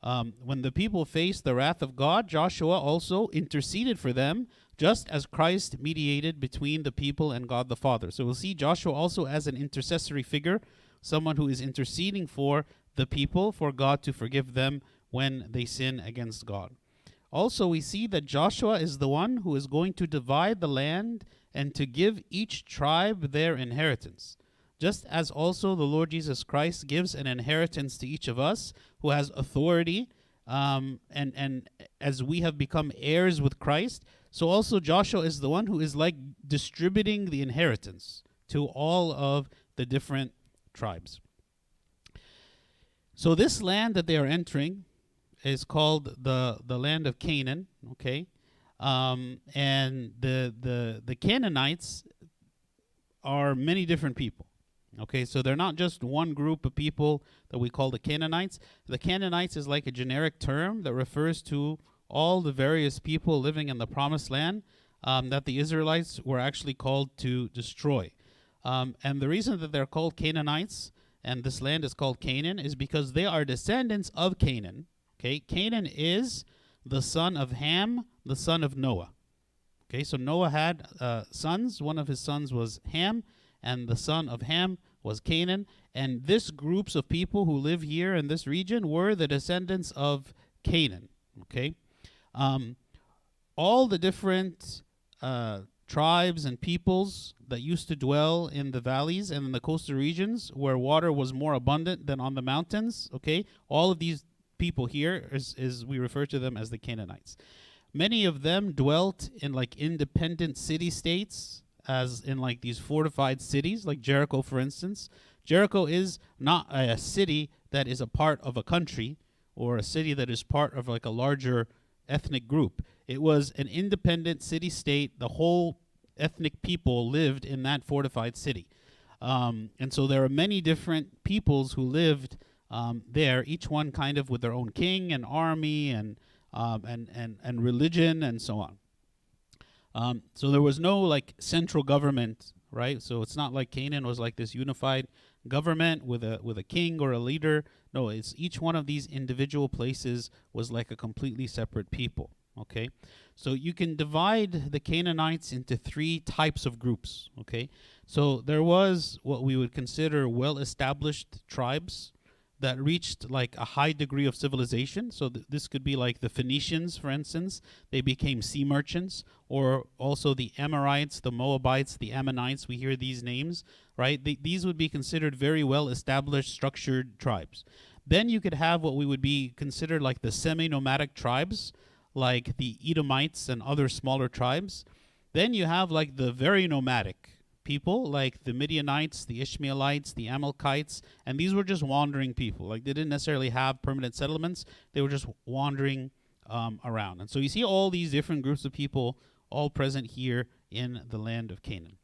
Um, when the people faced the wrath of God, Joshua also interceded for them, just as Christ mediated between the people and God the Father. So we'll see Joshua also as an intercessory figure, someone who is interceding for the people, for God to forgive them when they sin against God. Also, we see that Joshua is the one who is going to divide the land and to give each tribe their inheritance. Just as also the Lord Jesus Christ gives an inheritance to each of us who has authority, um, and, and as we have become heirs with Christ, so also Joshua is the one who is like distributing the inheritance to all of the different tribes. So, this land that they are entering is called the the land of Canaan. Okay, um, and the the the Canaanites are many different people. Okay, so they're not just one group of people that we call the Canaanites. The Canaanites is like a generic term that refers to all the various people living in the promised land um, that the Israelites were actually called to destroy. Um, and the reason that they're called Canaanites and this land is called Canaan is because they are descendants of Canaan, Okay, Canaan is the son of Ham, the son of Noah. Okay, so Noah had uh, sons. One of his sons was Ham, and the son of Ham was Canaan. And this groups of people who live here in this region were the descendants of Canaan. Okay, um, all the different uh, tribes and peoples that used to dwell in the valleys and in the coastal regions where water was more abundant than on the mountains. Okay, all of these people here is, is we refer to them as the Canaanites. Many of them dwelt in like independent city states, as in like these fortified cities, like Jericho, for instance. Jericho is not a city that is a part of a country or a city that is part of like a larger ethnic group. It was an independent city state. The whole ethnic people lived in that fortified city. Um, and so there are many different peoples who lived um, there, each one kind of with their own king and army and um, and and and religion and so on. Um, so there was no like central government, right? So it's not like Canaan was like this unified government with a with a king or a leader. No, it's each one of these individual places was like a completely separate people. Okay, so you can divide the Canaanites into three types of groups. Okay, so there was what we would consider well-established tribes that reached like a high degree of civilization. So th- this could be like the Phoenicians, for instance. They became sea merchants, or also the Amorites, the Moabites, the Ammonites. We hear these names, right? Th- these would be considered very well established, structured tribes. Then you could have what we would be considered like the semi nomadic tribes, like the Edomites and other smaller tribes. Then you have like the very nomadic people, like the Midianites, the Ishmaelites, the Amalekites, and these were just wandering people. Like they didn't necessarily have permanent settlements, they were just wandering um, around. And so you see all these different groups of people all present here in the land of Canaan.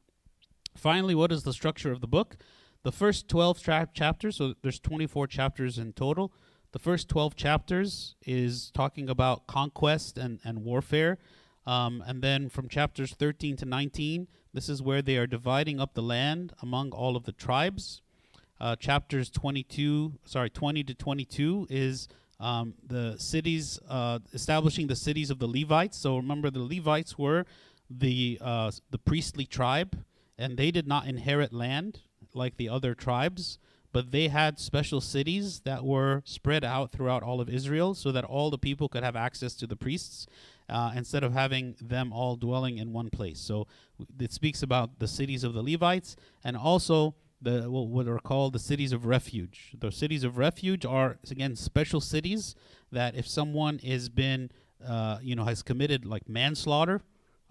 Finally, what is the structure of the book? The first 12 tra- chapters, so there's 24 chapters in total. The first 12 chapters is talking about conquest and, and warfare. Um, and then from chapters 13 to 19, this is where they are dividing up the land among all of the tribes. Uh, chapters 22, sorry, 20 to 22 is um, the cities, uh, establishing the cities of the Levites. So remember, the Levites were the uh, the priestly tribe, and they did not inherit land like the other tribes, but they had special cities that were spread out throughout all of Israel, so that all the people could have access to the priests uh, instead of having them all dwelling in one place. So it speaks about the cities of the Levites and also the what are called the cities of refuge. The cities of refuge are again special cities that if someone has been uh, you know has committed like manslaughter,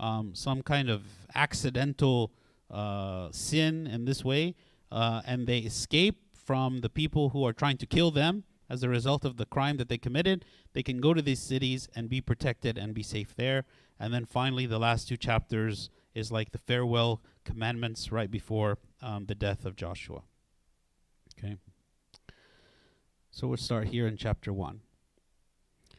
um, some kind of accidental uh, sin in this way, uh, and they escape from the people who are trying to kill them, as a result of the crime that they committed, they can go to these cities and be protected and be safe there. And then finally, the last two chapters is like the farewell commandments right before um, the death of Joshua. Okay. So we'll start here in chapter 1. It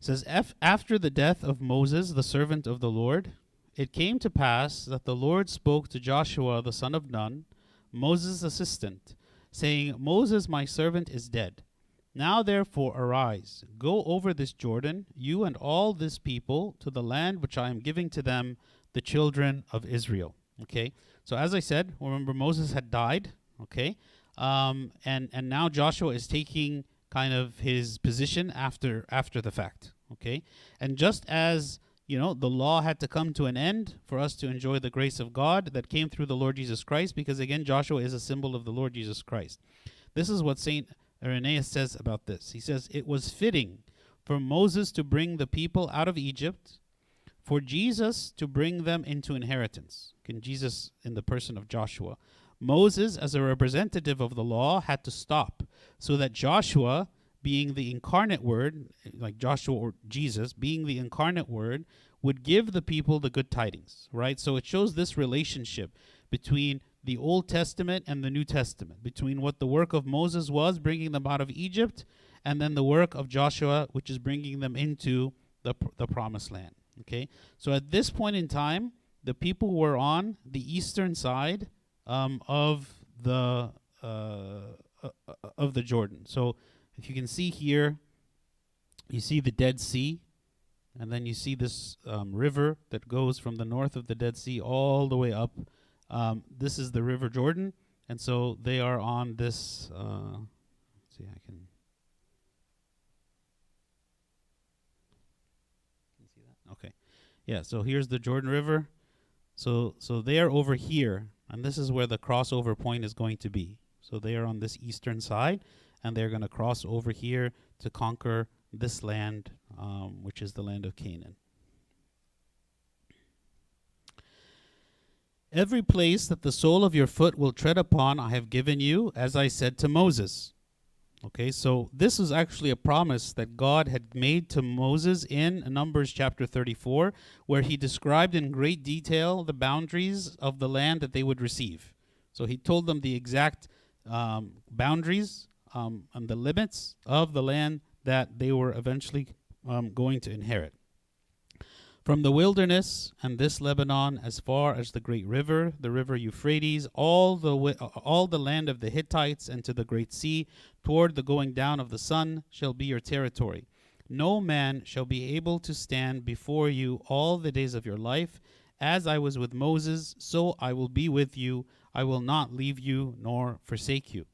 says, After the death of Moses, the servant of the Lord, it came to pass that the Lord spoke to Joshua the son of Nun, Moses' assistant, saying, Moses, my servant, is dead. Now therefore arise, go over this Jordan, you and all this people, to the land which I am giving to them, the children of Israel. Okay, so as I said, remember Moses had died. Okay, um, and and now Joshua is taking kind of his position after after the fact. Okay, and just as you know the law had to come to an end for us to enjoy the grace of God that came through the Lord Jesus Christ, because again Joshua is a symbol of the Lord Jesus Christ. This is what Saint Irenaeus says about this. He says, It was fitting for Moses to bring the people out of Egypt, for Jesus to bring them into inheritance. Can Jesus, in the person of Joshua, Moses, as a representative of the law, had to stop so that Joshua, being the incarnate word, like Joshua or Jesus, being the incarnate word, would give the people the good tidings, right? So it shows this relationship between the Old Testament and the New Testament, between what the work of Moses was, bringing them out of Egypt, and then the work of Joshua, which is bringing them into the, the promised land. Okay, so at this point in time, the people were on the eastern side um, of the uh, uh, of the Jordan. So if you can see here, you see the Dead Sea, and then you see this um, river that goes from the north of the Dead Sea all the way up um, this is the River Jordan, and so they are on this. Uh, see, I can. Can see that? Okay, yeah. So here's the Jordan River. So so they are over here, and this is where the crossover point is going to be. So they are on this eastern side, and they're going to cross over here to conquer this land, um, which is the land of Canaan. Every place that the sole of your foot will tread upon, I have given you, as I said to Moses. Okay, so this is actually a promise that God had made to Moses in Numbers chapter 34, where he described in great detail the boundaries of the land that they would receive. So he told them the exact um, boundaries um, and the limits of the land that they were eventually um, going to inherit. From the wilderness and this Lebanon as far as the great river, the river Euphrates, all the wi- all the land of the Hittites and to the great sea, toward the going down of the sun shall be your territory. No man shall be able to stand before you all the days of your life. As I was with Moses, so I will be with you. I will not leave you nor forsake you.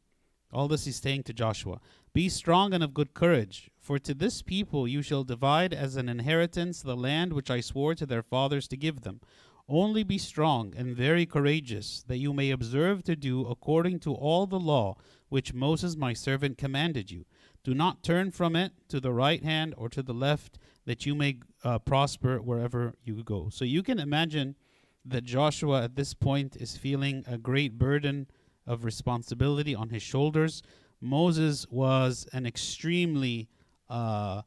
All this he's saying to Joshua. Be strong and of good courage, for to this people you shall divide as an inheritance the land which I swore to their fathers to give them. Only be strong and very courageous, that you may observe to do according to all the law which Moses my servant commanded you. Do not turn from it to the right hand or to the left, that you may uh, prosper wherever you go. So you can imagine that Joshua at this point is feeling a great burden of responsibility on his shoulders. Moses was an extremely, uh,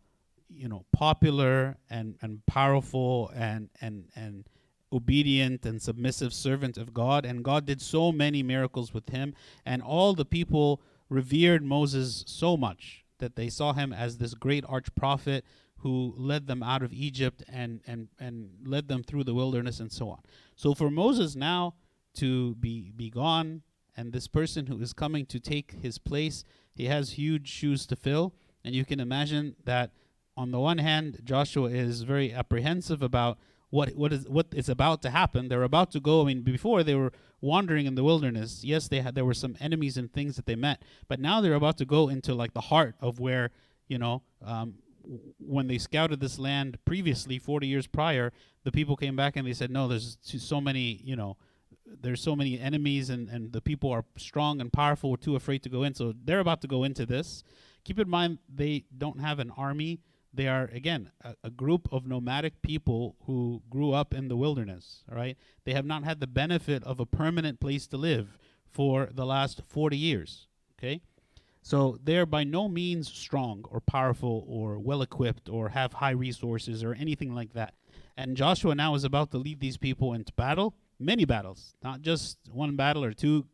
you know, popular and, and powerful and, and, and obedient and submissive servant of God, and God did so many miracles with him, and all the people revered Moses so much that they saw him as this great arch prophet who led them out of Egypt and, and, and led them through the wilderness and so on. So for Moses now to be, be gone, and this person who is coming to take his place, he has huge shoes to fill. And you can imagine that on the one hand, Joshua is very apprehensive about what what is what is about to happen. They're about to go. I mean, before they were wandering in the wilderness. Yes, they had there were some enemies and things that they met, but now they're about to go into like the heart of where you know um, when they scouted this land previously, forty years prior, the people came back and they said, no, there's so many you know. There's so many enemies, and, and the people are strong and powerful. We're too afraid to go in. So they're about to go into this. Keep in mind, they don't have an army. They are again a, a, group of nomadic people who grew up in the wilderness right? They have not had the benefit of a permanent place to live for the last 40 years okay? So they're by no means strong or powerful or well equipped or have high resources or anything like that. And joshua now is about to lead these people into battle many battles not just one battle or two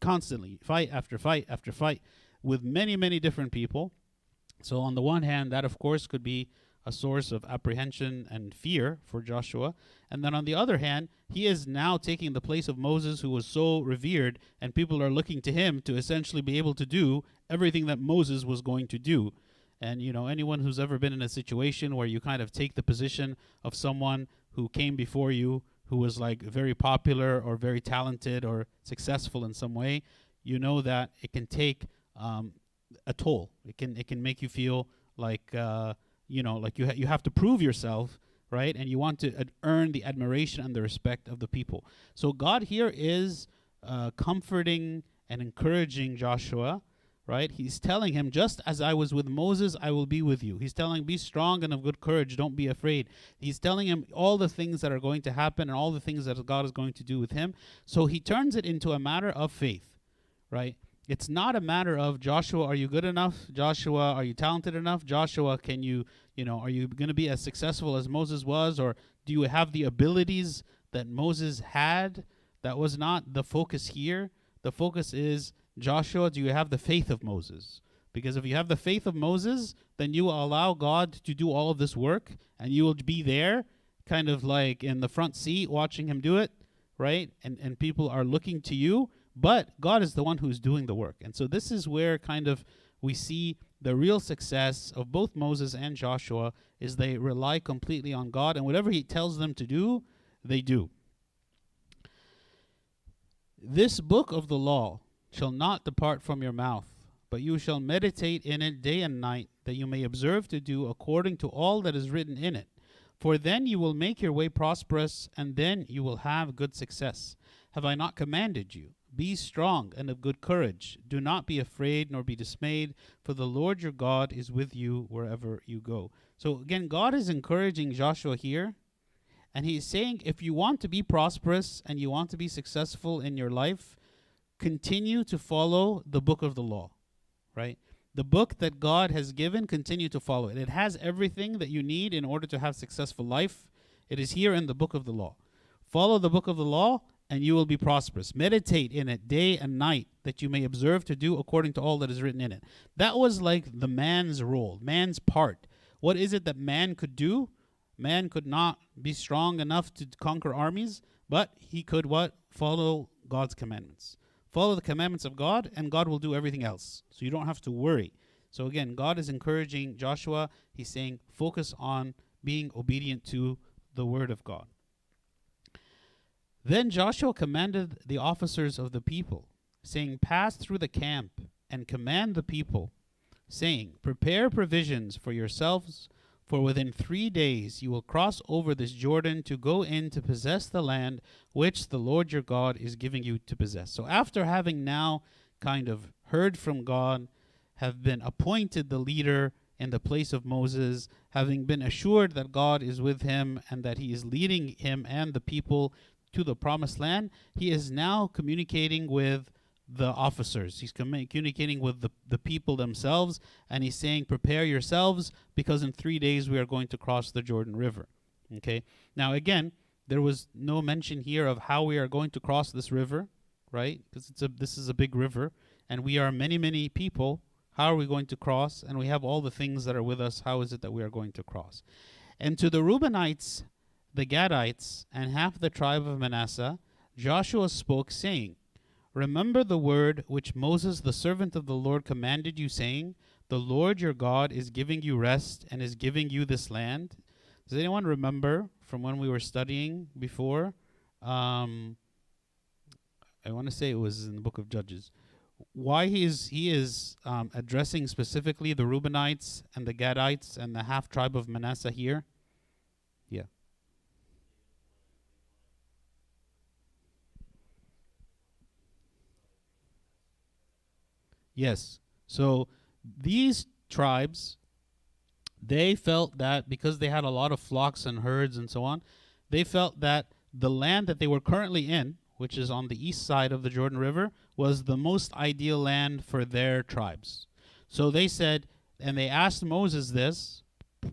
constantly fight after fight after fight with many many different people so, on the one hand, that of course could be a source of apprehension and fear for Joshua. And then on the other hand, he is now taking the place of Moses, who was so revered, and people are looking to him to essentially be able to do everything that Moses was going to do. And, you know, anyone who's ever been in a situation where you kind of take the position of someone who came before you, who was like very popular or very talented or successful in some way, you know that it can take um, a toll. It can it can make you feel like uh, you know like you ha- you have to prove yourself, right? And you want to ad- earn the admiration and the respect of the people. So God here is uh, comforting and encouraging Joshua. Right? He's telling him, just as I was with Moses, I will be with you. He's telling, be strong and of good courage. Don't be afraid. He's telling him all the things that are going to happen and all the things that God is going to do with him. So he turns it into a matter of faith, right? It's not a matter of Joshua, are you good enough? Joshua, are you talented enough? Joshua, can you, you know, are you going to be as successful as Moses was? Or do you have the abilities that Moses had? That was not the focus here. The focus is Joshua, do you have the faith of Moses? Because if you have the faith of Moses, then you will allow God to do all of this work and you will be there, kind of like in the front seat watching him do it, right? And, and people are looking to you but God is the one who's doing the work. And so this is where kind of we see the real success of both Moses and Joshua is they rely completely on God and whatever he tells them to do, they do. This book of the law shall not depart from your mouth, but you shall meditate in it day and night, that you may observe to do according to all that is written in it. For then you will make your way prosperous, and then you will have good success. Have I not commanded you? Be strong and of good courage. Do not be afraid nor be dismayed, for the Lord your God is with you wherever you go. So again, God is encouraging Joshua here, and he's saying if you want to be prosperous and you want to be successful in your life, continue to follow the book of the law, right? The book that God has given, continue to follow it. It has everything that you need in order to have successful life. It is here in the book of the law. Follow the book of the law and you will be prosperous. Meditate in it day and night, that you may observe to do according to all that is written in it. That was like the man's role, man's part. What is it that man could do? Man could not be strong enough to conquer armies, but he could what? Follow God's commandments. Follow the commandments of God, and God will do everything else. So you don't have to worry. So again, God is encouraging Joshua. He's saying, focus on being obedient to the word of God. Then Joshua commanded the officers of the people, saying, Pass through the camp and command the people, saying, Prepare provisions for yourselves, for within three days you will cross over this Jordan to go in to possess the land which the Lord your God is giving you to possess. So, after having now kind of heard from God, have been appointed the leader in the place of Moses, having been assured that God is with him and that he is leading him and the people to the promised land, he is now communicating with the officers. He's communicating with the, the people themselves, and he's saying, Prepare yourselves, because in three days we are going to cross the Jordan River. Okay? Now, again, there was no mention here of how we are going to cross this river, right? Because it's a this is a big river, and we are many, many people how are we going to cross? And we have all the things that are with us. How is it that we are going to cross? And to the Reubenites, the Gadites, and half the tribe of Manasseh, Joshua spoke, saying, Remember the word which Moses, the servant of the Lord, commanded you, saying, The Lord your God is giving you rest and is giving you this land. Does anyone remember from when we were studying before? Um, I want to say it was in the book of Judges why he is he is um, addressing specifically the Reubenites and the Gadites and the half tribe of Manasseh here? Yeah. Yes. So these tribes they felt that because they had a lot of flocks and herds and so on, they felt that the land that they were currently in which is on the east side of the Jordan River, was the most ideal land for their tribes. So they said, and they asked Moses this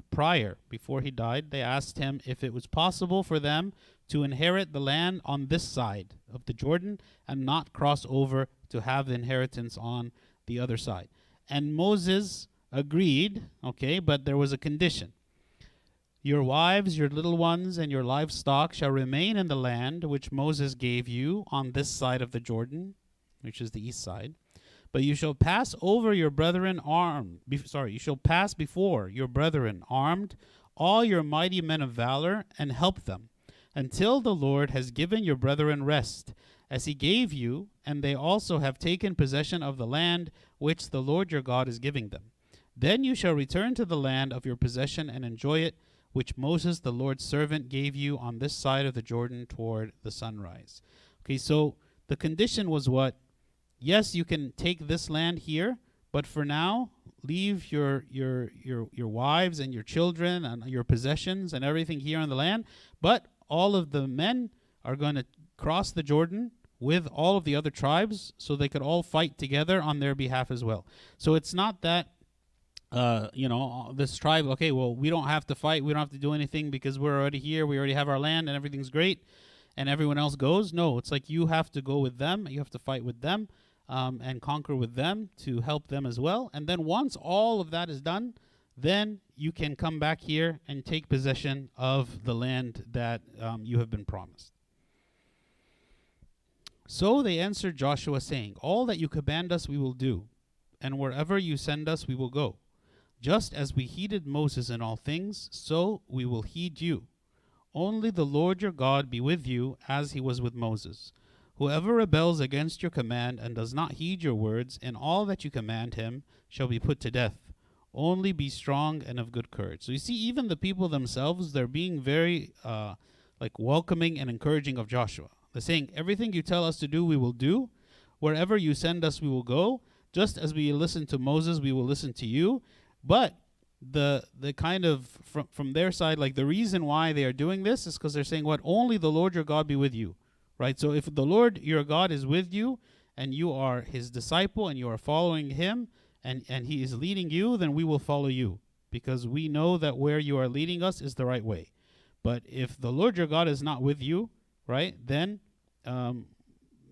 prior, before he died, they asked him if it was possible for them to inherit the land on this side of the Jordan and not cross over to have the inheritance on the other side. And Moses agreed, okay, but there was a condition. Your wives, your little ones, and your livestock shall remain in the land which Moses gave you on this side of the Jordan, which is the east side. But you shall pass over your brethren armed. Be- sorry, you shall pass before your brethren armed, all your mighty men of valor, and help them, until the Lord has given your brethren rest, as he gave you, and they also have taken possession of the land which the Lord your God is giving them. Then you shall return to the land of your possession and enjoy it which Moses, the Lord's servant, gave you on this side of the Jordan toward the sunrise. Okay, so the condition was what? Yes, you can take this land here, but for now, leave your your your your wives and your children and your possessions and everything here on the land. But all of the men are going to cross the Jordan with all of the other tribes so they could all fight together on their behalf as well. So it's not that uh, you know, this tribe, okay, well, we don't have to fight, we don't have to do anything because we're already here, we already have our land, and everything's great, and everyone else goes. No, it's like you have to go with them, you have to fight with them, um, and conquer with them to help them as well. And then once all of that is done, then you can come back here and take possession of the land that um, you have been promised. So they answered Joshua, saying, All that you command us we will do, and wherever you send us we will go. Just as we heeded Moses in all things, so we will heed you. Only the Lord your God be with you as he was with Moses. Whoever rebels against your command and does not heed your words in all that you command him shall be put to death. Only be strong and of good courage. So you see, even the people themselves, they're being very uh, like welcoming and encouraging of Joshua. They're saying, Everything you tell us to do, we will do. Wherever you send us, we will go. Just as we listen to Moses, we will listen to you. But the the kind of from from their side, like the reason why they are doing this is because they're saying what only the Lord your God be with you, right? So if the Lord your God is with you and you are His disciple and you are following Him and and He is leading you, then we will follow you because we know that where you are leading us is the right way. But if the Lord your God is not with you, right, then um,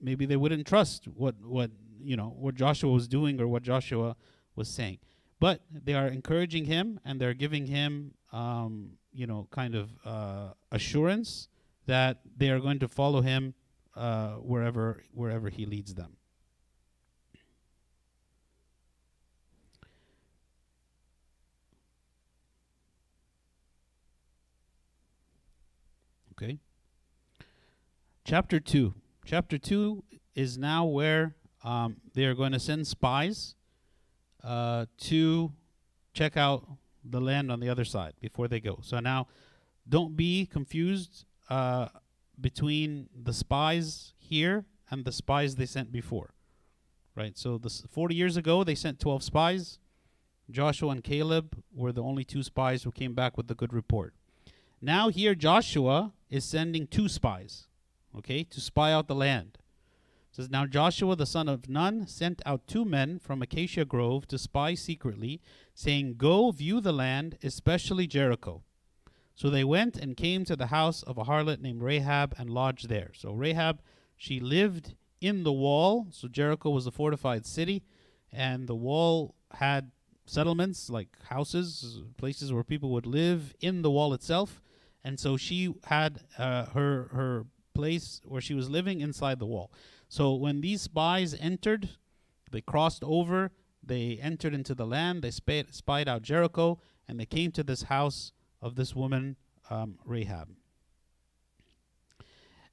maybe they wouldn't trust what what you know what Joshua was doing or what Joshua was saying. But they are encouraging him and they're giving him, um, you know, kind of uh, assurance that they are going to follow him uh, wherever wherever he leads them. Okay. Chapter 2. Chapter 2 is now where um, they are going to send spies uh, to check out the land on the other side before they go. So now, don't be confused uh, between the spies here and the spies they sent before. Right? So, this 40 years ago, they sent 12 spies. Joshua and Caleb were the only two spies who came back with a good report. Now, here, Joshua is sending two spies, okay, to spy out the land. It says, Now Joshua the son of Nun sent out two men from Acacia Grove to spy secretly, saying, Go view the land, especially Jericho. So they went and came to the house of a harlot named Rahab and lodged there. So Rahab, she lived in the wall. So Jericho was a fortified city, and the wall had settlements like houses, places where people would live in the wall itself. And so she had uh, her her place where she was living inside the wall. So when these spies entered, they crossed over, they entered into the land, they spied, spied out Jericho, and they came to this house of this woman, um, Rahab.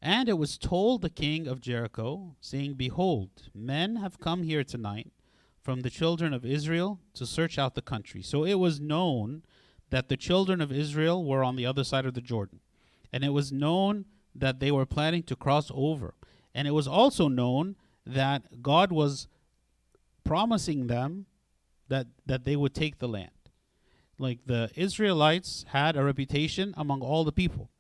And it was told the king of Jericho, saying, Behold, men have come here tonight from the children of Israel to search out the country. So it was known that the children of Israel were on the other side of the Jordan. And it was known that they were planning to cross over. And it was also known that God was promising them that, that they would take the land. Like the Israelites had a reputation among all the people.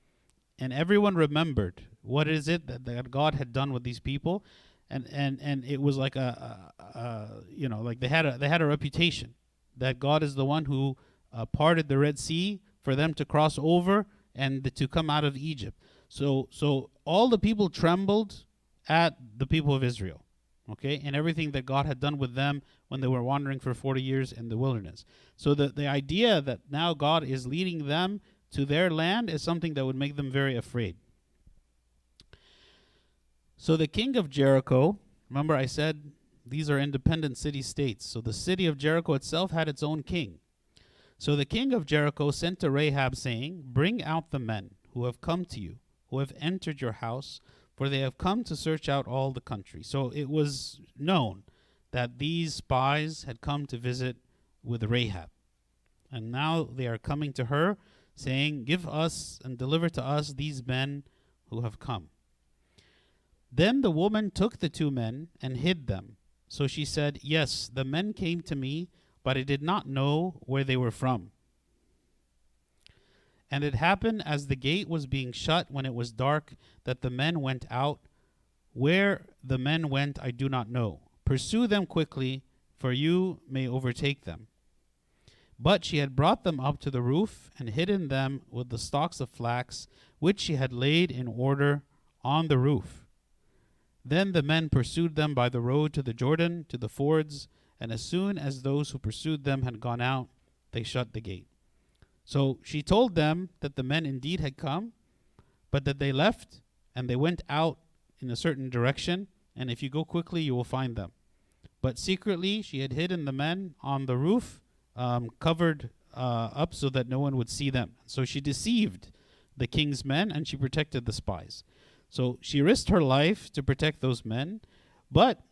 And everyone remembered what is it that, that God had done with these people. And, and, and it was like a, a, a you know like they had a they had a reputation that God is the one who uh, parted the Red Sea for them to cross over and to come out of Egypt. So so all the people trembled at the people of Israel, okay, and everything that God had done with them when they were wandering for 40 years in the wilderness. So the the idea that now God is leading them to their land is something that would make them very afraid. So the king of Jericho, remember I said these are independent city states. So the city of Jericho itself had its own king. So the king of Jericho sent to Rahab, saying, Bring out the men who have come to you, who have entered your house, for they have come to search out all the country. So it was known that these spies had come to visit with Rahab. And now they are coming to her, saying, Give us and deliver to us these men who have come. Then the woman took the two men and hid them. So she said, Yes, the men came to me, but I did not know where they were from. And it happened as the gate was being shut when it was dark that the men went out. Where the men went, I do not know. Pursue them quickly, for you may overtake them. But she had brought them up to the roof and hidden them with the stalks of flax, which she had laid in order on the roof. Then the men pursued them by the road to the Jordan, to the fords, and as soon as those who pursued them had gone out, they shut the gate. So she told them that the men indeed had come, but that they left and they went out in a certain direction, and if you go quickly, you will find them. But secretly, she had hidden the men on the roof, um, covered uh, up so that no one would see them. So she deceived the king's men and she protected the spies. So she risked her life to protect those men, but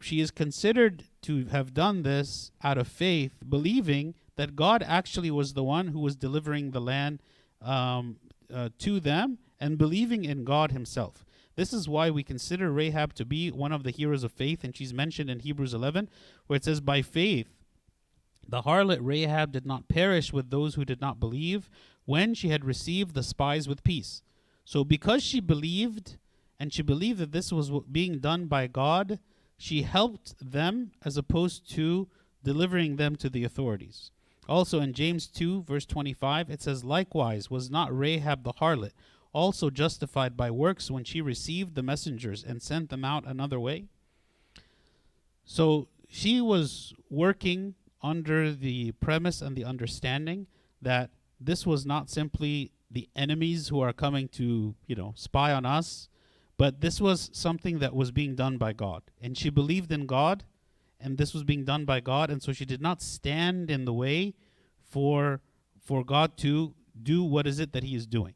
she is considered to have done this out of faith, believing that God actually was the one who was delivering the land um, uh, to them and believing in God Himself. This is why we consider Rahab to be one of the heroes of faith, and she's mentioned in Hebrews 11, where it says, By faith, the harlot Rahab did not perish with those who did not believe when she had received the spies with peace. So, because she believed and she believed that this was being done by God, she helped them as opposed to delivering them to the authorities. Also in James 2, verse 25, it says, Likewise, was not Rahab the harlot also justified by works when she received the messengers and sent them out another way? So she was working under the premise and the understanding that this was not simply the enemies who are coming to, you know, spy on us. But this was something that was being done by God. And she believed in God, and this was being done by God, and so she did not stand in the way for for God to do what is it that he is doing.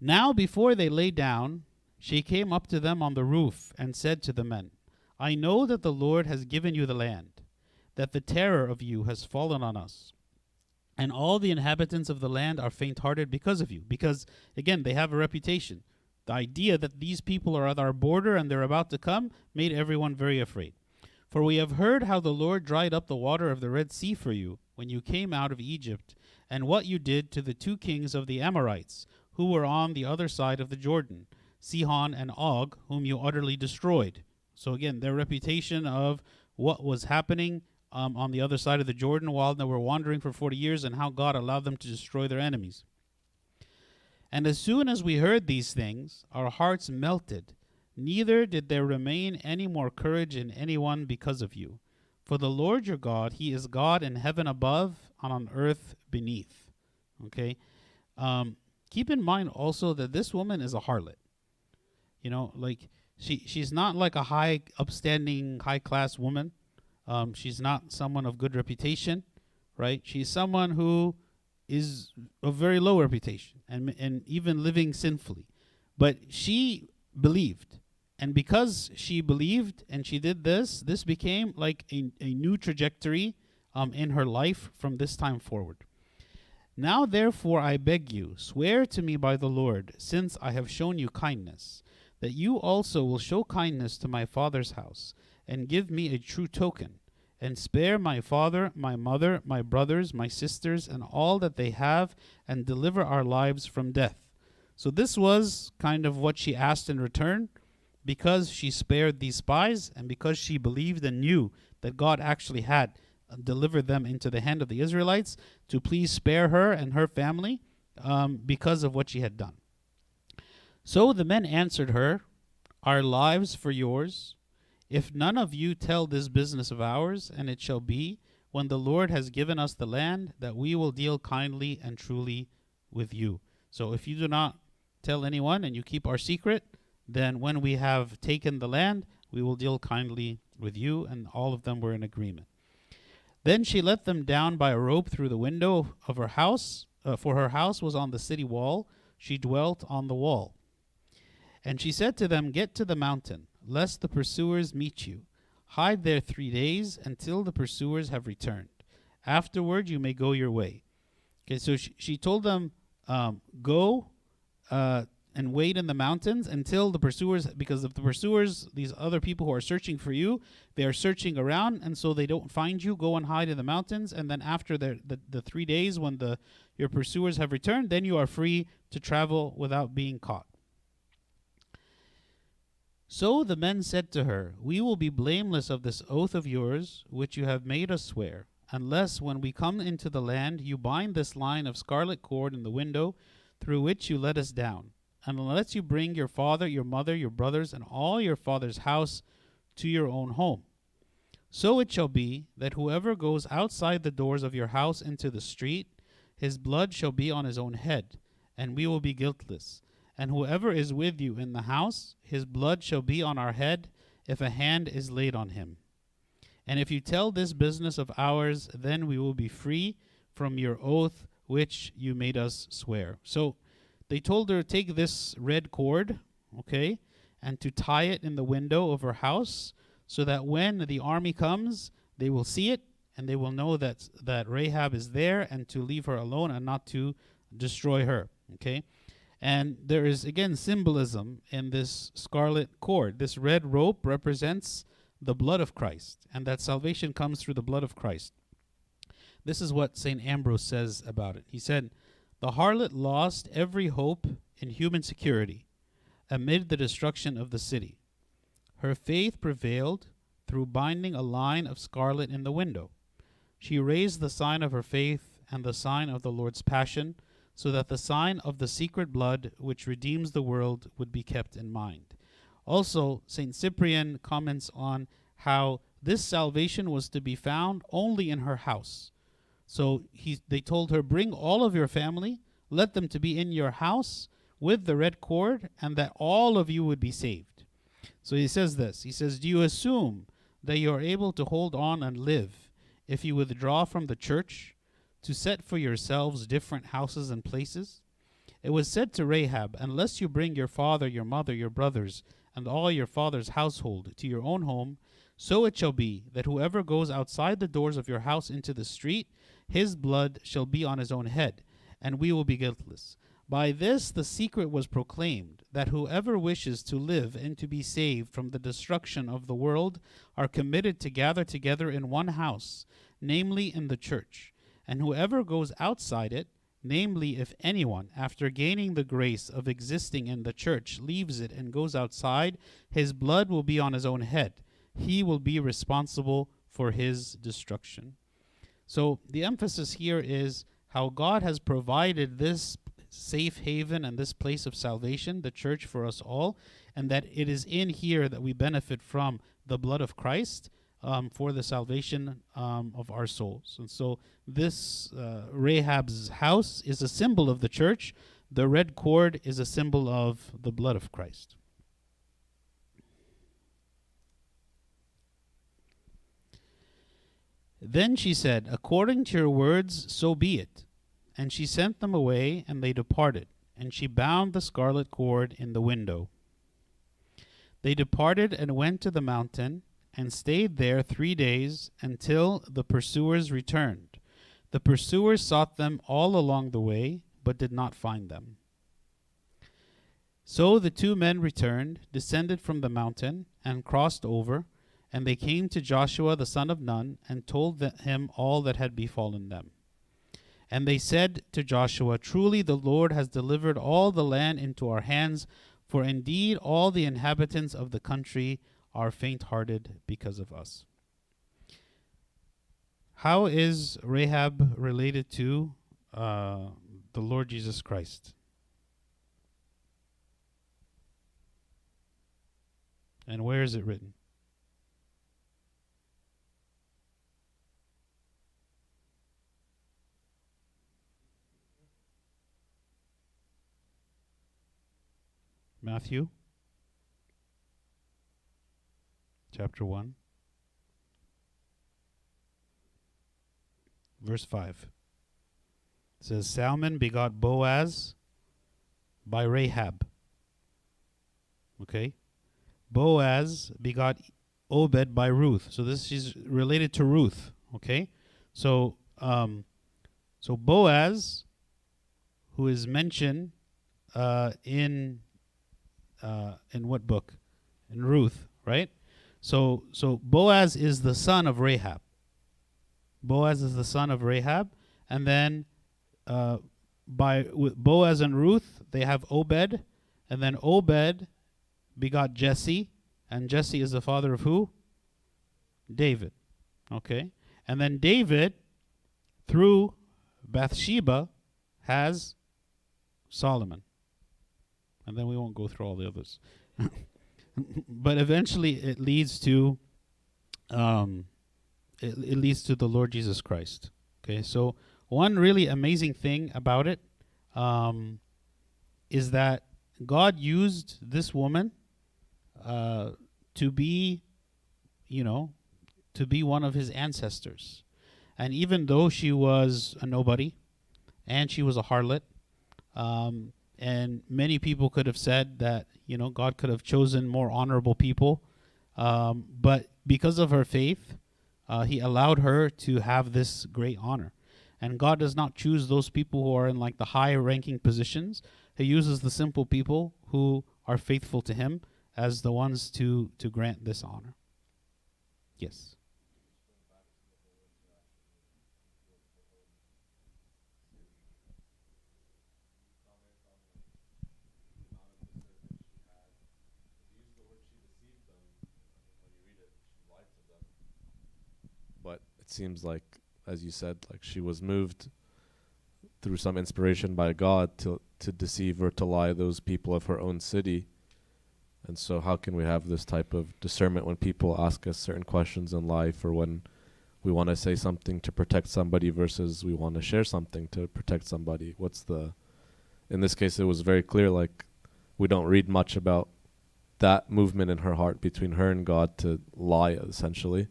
Now before they lay down she came up to them on the roof and said to the men, I know that the Lord has given you the land, that the terror of you has fallen on us. And all the inhabitants of the land are faint hearted because of you. Because, again, they have a reputation. The idea that these people are at our border and they're about to come made everyone very afraid. For we have heard how the Lord dried up the water of the Red Sea for you when you came out of Egypt, and what you did to the two kings of the Amorites, who were on the other side of the Jordan, Sihon and Og, whom you utterly destroyed. So, again, their reputation of what was happening um, on the other side of the Jordan while they were wandering for 40 years and how God allowed them to destroy their enemies. And as soon as we heard these things, our hearts melted. Neither did there remain any more courage in anyone because of you. For the Lord your God, He is God in heaven above and on earth beneath. Okay? Um, keep in mind also that this woman is a harlot. You know, like she she's not like a high upstanding high class woman. Um, she's not someone of good reputation, right? She's someone who is of very low reputation and and even living sinfully. But she believed. And because she believed and she did this, this became like a, a new trajectory um, in her life from this time forward. Now, therefore, I beg you, swear to me by the Lord, since I have shown you kindness, that you also will show kindness to my father's house, and give me a true token, and spare my father, my mother, my brothers, my sisters, and all that they have, and deliver our lives from death. So, this was kind of what she asked in return because she spared these spies and because she believed and knew that God actually had uh, delivered them into the hand of the Israelites to please spare her and her family um, because of what she had done. So the men answered her, Our lives for yours. If none of you tell this business of ours, and it shall be, when the Lord has given us the land, that we will deal kindly and truly with you. So if you do not tell anyone and you keep our secret, then when we have taken the land, we will deal kindly with you. And all of them were in agreement. Then she let them down by a rope through the window of her house, uh, for her house was on the city wall. She dwelt on the wall. And she said to them, Get to the mountain, lest the pursuers meet you. Hide there three days until the pursuers have returned. Afterward, you may go your way. Okay, so she, she told them, um, Go uh, and wait in the mountains until the pursuers, because if the pursuers, these other people who are searching for you, they are searching around, and so they don't find you. Go and hide in the mountains, and then after the, the, the three days when the your pursuers have returned, then you are free to travel without being caught. So the men said to her, We will be blameless of this oath of yours, which you have made us swear, unless when we come into the land you bind this line of scarlet cord in the window through which you let us down, and unless you bring your father, your mother, your brothers, and all your father's house to your own home. So it shall be that whoever goes outside the doors of your house into the street, his blood shall be on his own head, and we will be guiltless. And whoever is with you in the house, his blood shall be on our head, if a hand is laid on him. And if you tell this business of ours, then we will be free from your oath which you made us swear. So they told her, Take this red cord, okay, and to tie it in the window of her house, so that when the army comes, they will see it and they will know that that Rahab is there and to leave her alone and not to destroy her. Okay? And there is again symbolism in this scarlet cord. This red rope represents the blood of Christ, and that salvation comes through the blood of Christ. This is what St. Ambrose says about it. He said, The harlot lost every hope in human security amid the destruction of the city. Her faith prevailed through binding a line of scarlet in the window. She raised the sign of her faith and the sign of the Lord's passion, so that the sign of the secret blood which redeems the world would be kept in mind. Also, St. Cyprian comments on how this salvation was to be found only in her house. So he, they told her, Bring all of your family, let them to be in your house with the red cord, and that all of you would be saved. So he says this He says, Do you assume that you are able to hold on and live if you withdraw from the church to set for yourselves different houses and places? It was said to Rahab, Unless you bring your father, your mother, your brothers, and all your father's household to your own home, so it shall be that whoever goes outside the doors of your house into the street, his blood shall be on his own head, and we will be guiltless. By this the secret was proclaimed, that whoever wishes to live and to be saved from the destruction of the world are committed to gather together in one house, namely in the church. And whoever goes outside it, namely if anyone, after gaining the grace of existing in the church, leaves it and goes outside, his blood will be on his own head. He will be responsible for his destruction. So the emphasis here is how God has provided this safe haven and this place of salvation, the church for us all, and that it is in here that we benefit from the blood of Christ um, for the salvation um, of our souls. And so this uh, Rahab's house is a symbol of the church. The red cord is a symbol of the blood of Christ. Then she said, According to your words, so be it. And she sent them away, and they departed. And she bound the scarlet cord in the window. They departed and went to the mountain, and stayed there three days until the pursuers returned. The pursuers sought them all along the way, but did not find them. So the two men returned, descended from the mountain, and crossed over, and they came to Joshua the son of Nun, and told him all that had befallen them. And they said to Joshua, Truly the Lord has delivered all the land into our hands, for indeed all the inhabitants of the country are faint hearted because of us. How is Rahab related to uh, the Lord Jesus Christ? And where is it written? Matthew chapter 1 verse 5 it says Salmon begot Boaz by Rahab. Okay? Boaz begot Obed by Ruth. So this is related to Ruth. Okay? So um so Boaz who is mentioned uh, in uh, in what book? In Ruth, right? So so Boaz is the son of Rahab. Boaz is the son of Rahab, and then uh, by with Boaz and Ruth they have Obed, and then Obed begot Jesse, and Jesse is the father of who? David. Okay, and then David, through Bathsheba, has Solomon and then we won't go through all the others. but eventually, it leads to, um, it, it leads to the Lord Jesus Christ. Okay, so one really amazing thing about it um, is that God used this woman uh, to be, you know, to be one of his ancestors. And even though she was a nobody and she was a harlot, um, and many people could have said that you know God could have chosen more honorable people, um, but because of her faith, uh, He allowed her to have this great honor. And God does not choose those people who are in like the high ranking positions. He uses the simple people who are faithful to Him as the ones to to grant this honor. Yes. but it seems like as you said like she was moved through some inspiration by god to to deceive or to lie those people of her own city. And so how can we have this type of discernment when people ask us certain questions in life or when we want to say something to protect somebody versus we want to share something to protect somebody? What's the in this case it was very clear like we don't read much about that movement in her heart between her and god to lie essentially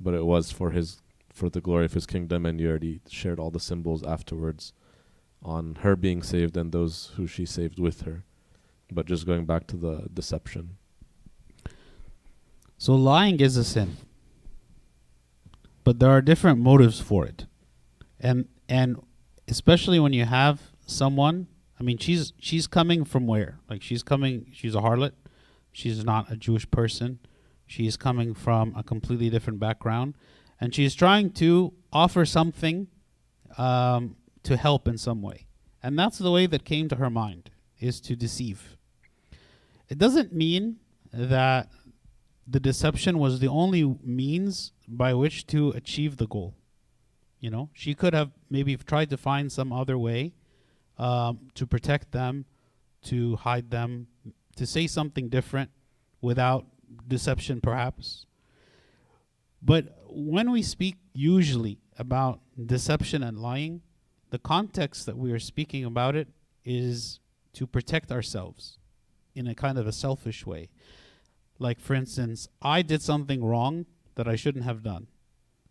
but it was for his for the glory of his kingdom and you already shared all the symbols afterwards on her being saved and those who she saved with her. But just going back to the deception. So lying is a sin. But there are different motives for it. And and especially when you have someone I mean she's she's coming from where? Like she's coming she's a harlot. She's not a Jewish person. She's coming from a completely different background and she's trying to offer something um, to help in some way. And that's the way that came to her mind is to deceive. It doesn't mean that the deception was the only means by which to achieve the goal. You know, she could have maybe tried to find some other way um, to protect them, to hide them, to say something different without deception, perhaps. But when we speak usually about deception and lying, the context that we are speaking about it is to protect ourselves in a kind of a selfish way. Like, for instance, I did something wrong that I shouldn't have done.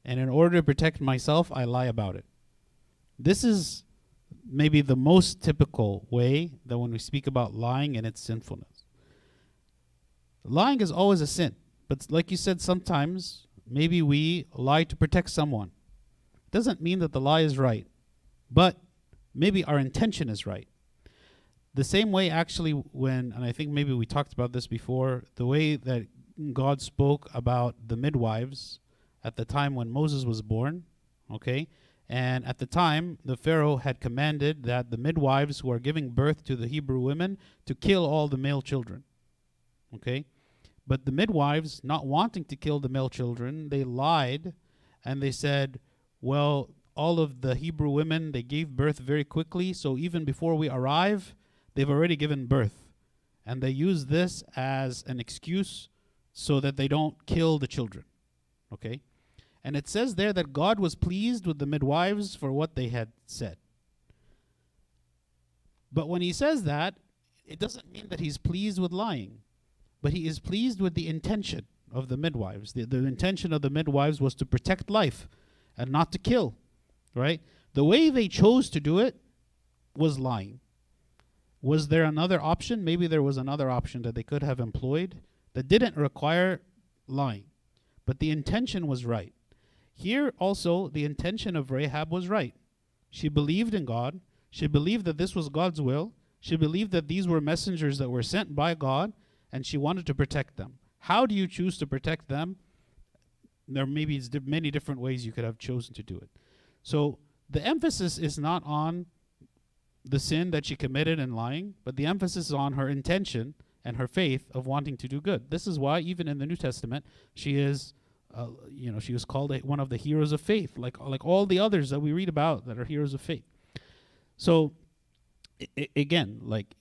And in order to protect myself, I lie about it. This is maybe the most typical way that when we speak about lying and its sinfulness. Lying is always a sin. But like you said, sometimes maybe we lie to protect someone. Doesn't mean that the lie is right, but maybe our intention is right. The same way, actually, when, and I think maybe we talked about this before, the way that God spoke about the midwives at the time when Moses was born, okay? And at the time, the Pharaoh had commanded that the midwives who are giving birth to the Hebrew women to kill all the male children, okay? But the midwives, not wanting to kill the male children, they lied and they said, well, all of the Hebrew women, they gave birth very quickly, so even before we arrive, they've already given birth. And they use this as an excuse so that they don't kill the children. Okay? And it says there that God was pleased with the midwives for what they had said. But when he says that, it doesn't mean that he's pleased with lying but he is pleased with the intention of the midwives. The, the intention of the midwives was to protect life and not to kill, right? The way they chose to do it was lying. Was there another option? Maybe there was another option that they could have employed that didn't require lying, but the intention was right. Here also, the intention of Rahab was right. She believed in God. She believed that this was God's will. She believed that these were messengers that were sent by God and she wanted to protect them. How do you choose to protect them? There may be many different ways you could have chosen to do it. So the emphasis is not on the sin that she committed in lying, but the emphasis is on her intention and her faith of wanting to do good. This is why even in the New Testament she is uh, you know, she was called a, one of the heroes of faith, like like all the others that we read about that are heroes of faith. So I- again, like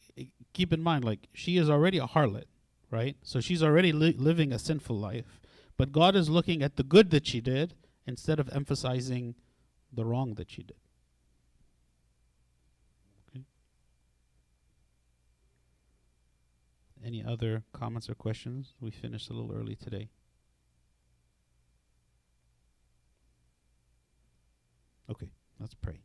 keep in mind, like she is already a harlot right? So she's already li- living a sinful life. But God is looking at the good that she did instead of emphasizing the wrong that she did. Okay. Any other comments or questions? We finished a little early today. Okay, let's pray.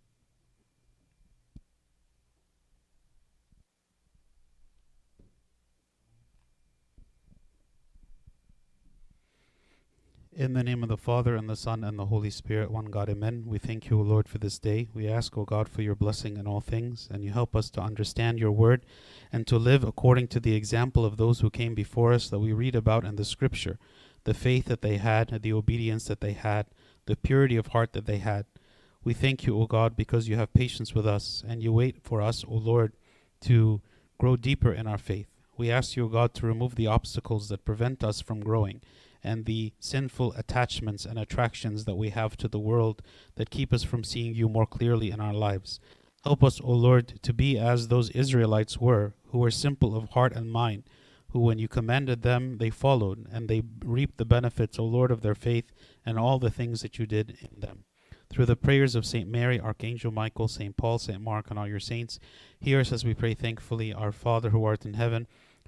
In the name of the Father, and the Son, and the Holy Spirit, one God, amen. We thank you, O Lord, for this day. We ask, O God, for your blessing in all things, and you help us to understand your word and to live according to the example of those who came before us that we read about in the scripture the faith that they had, the obedience that they had, the purity of heart that they had. We thank you, O God, because you have patience with us, and you wait for us, O Lord, to grow deeper in our faith. We ask you, O God, to remove the obstacles that prevent us from growing and the sinful attachments and attractions that we have to the world that keep us from seeing you more clearly in our lives. Help us, O Lord, to be as those Israelites were, who were simple of heart and mind, who, when you commanded them, they followed, and they reaped the benefits, O Lord, of their faith and all the things that you did in them. Through the prayers of St. Mary, Archangel Michael, St. Paul, St. Mark, and all your saints, hear us as we pray thankfully, Our Father who art in heaven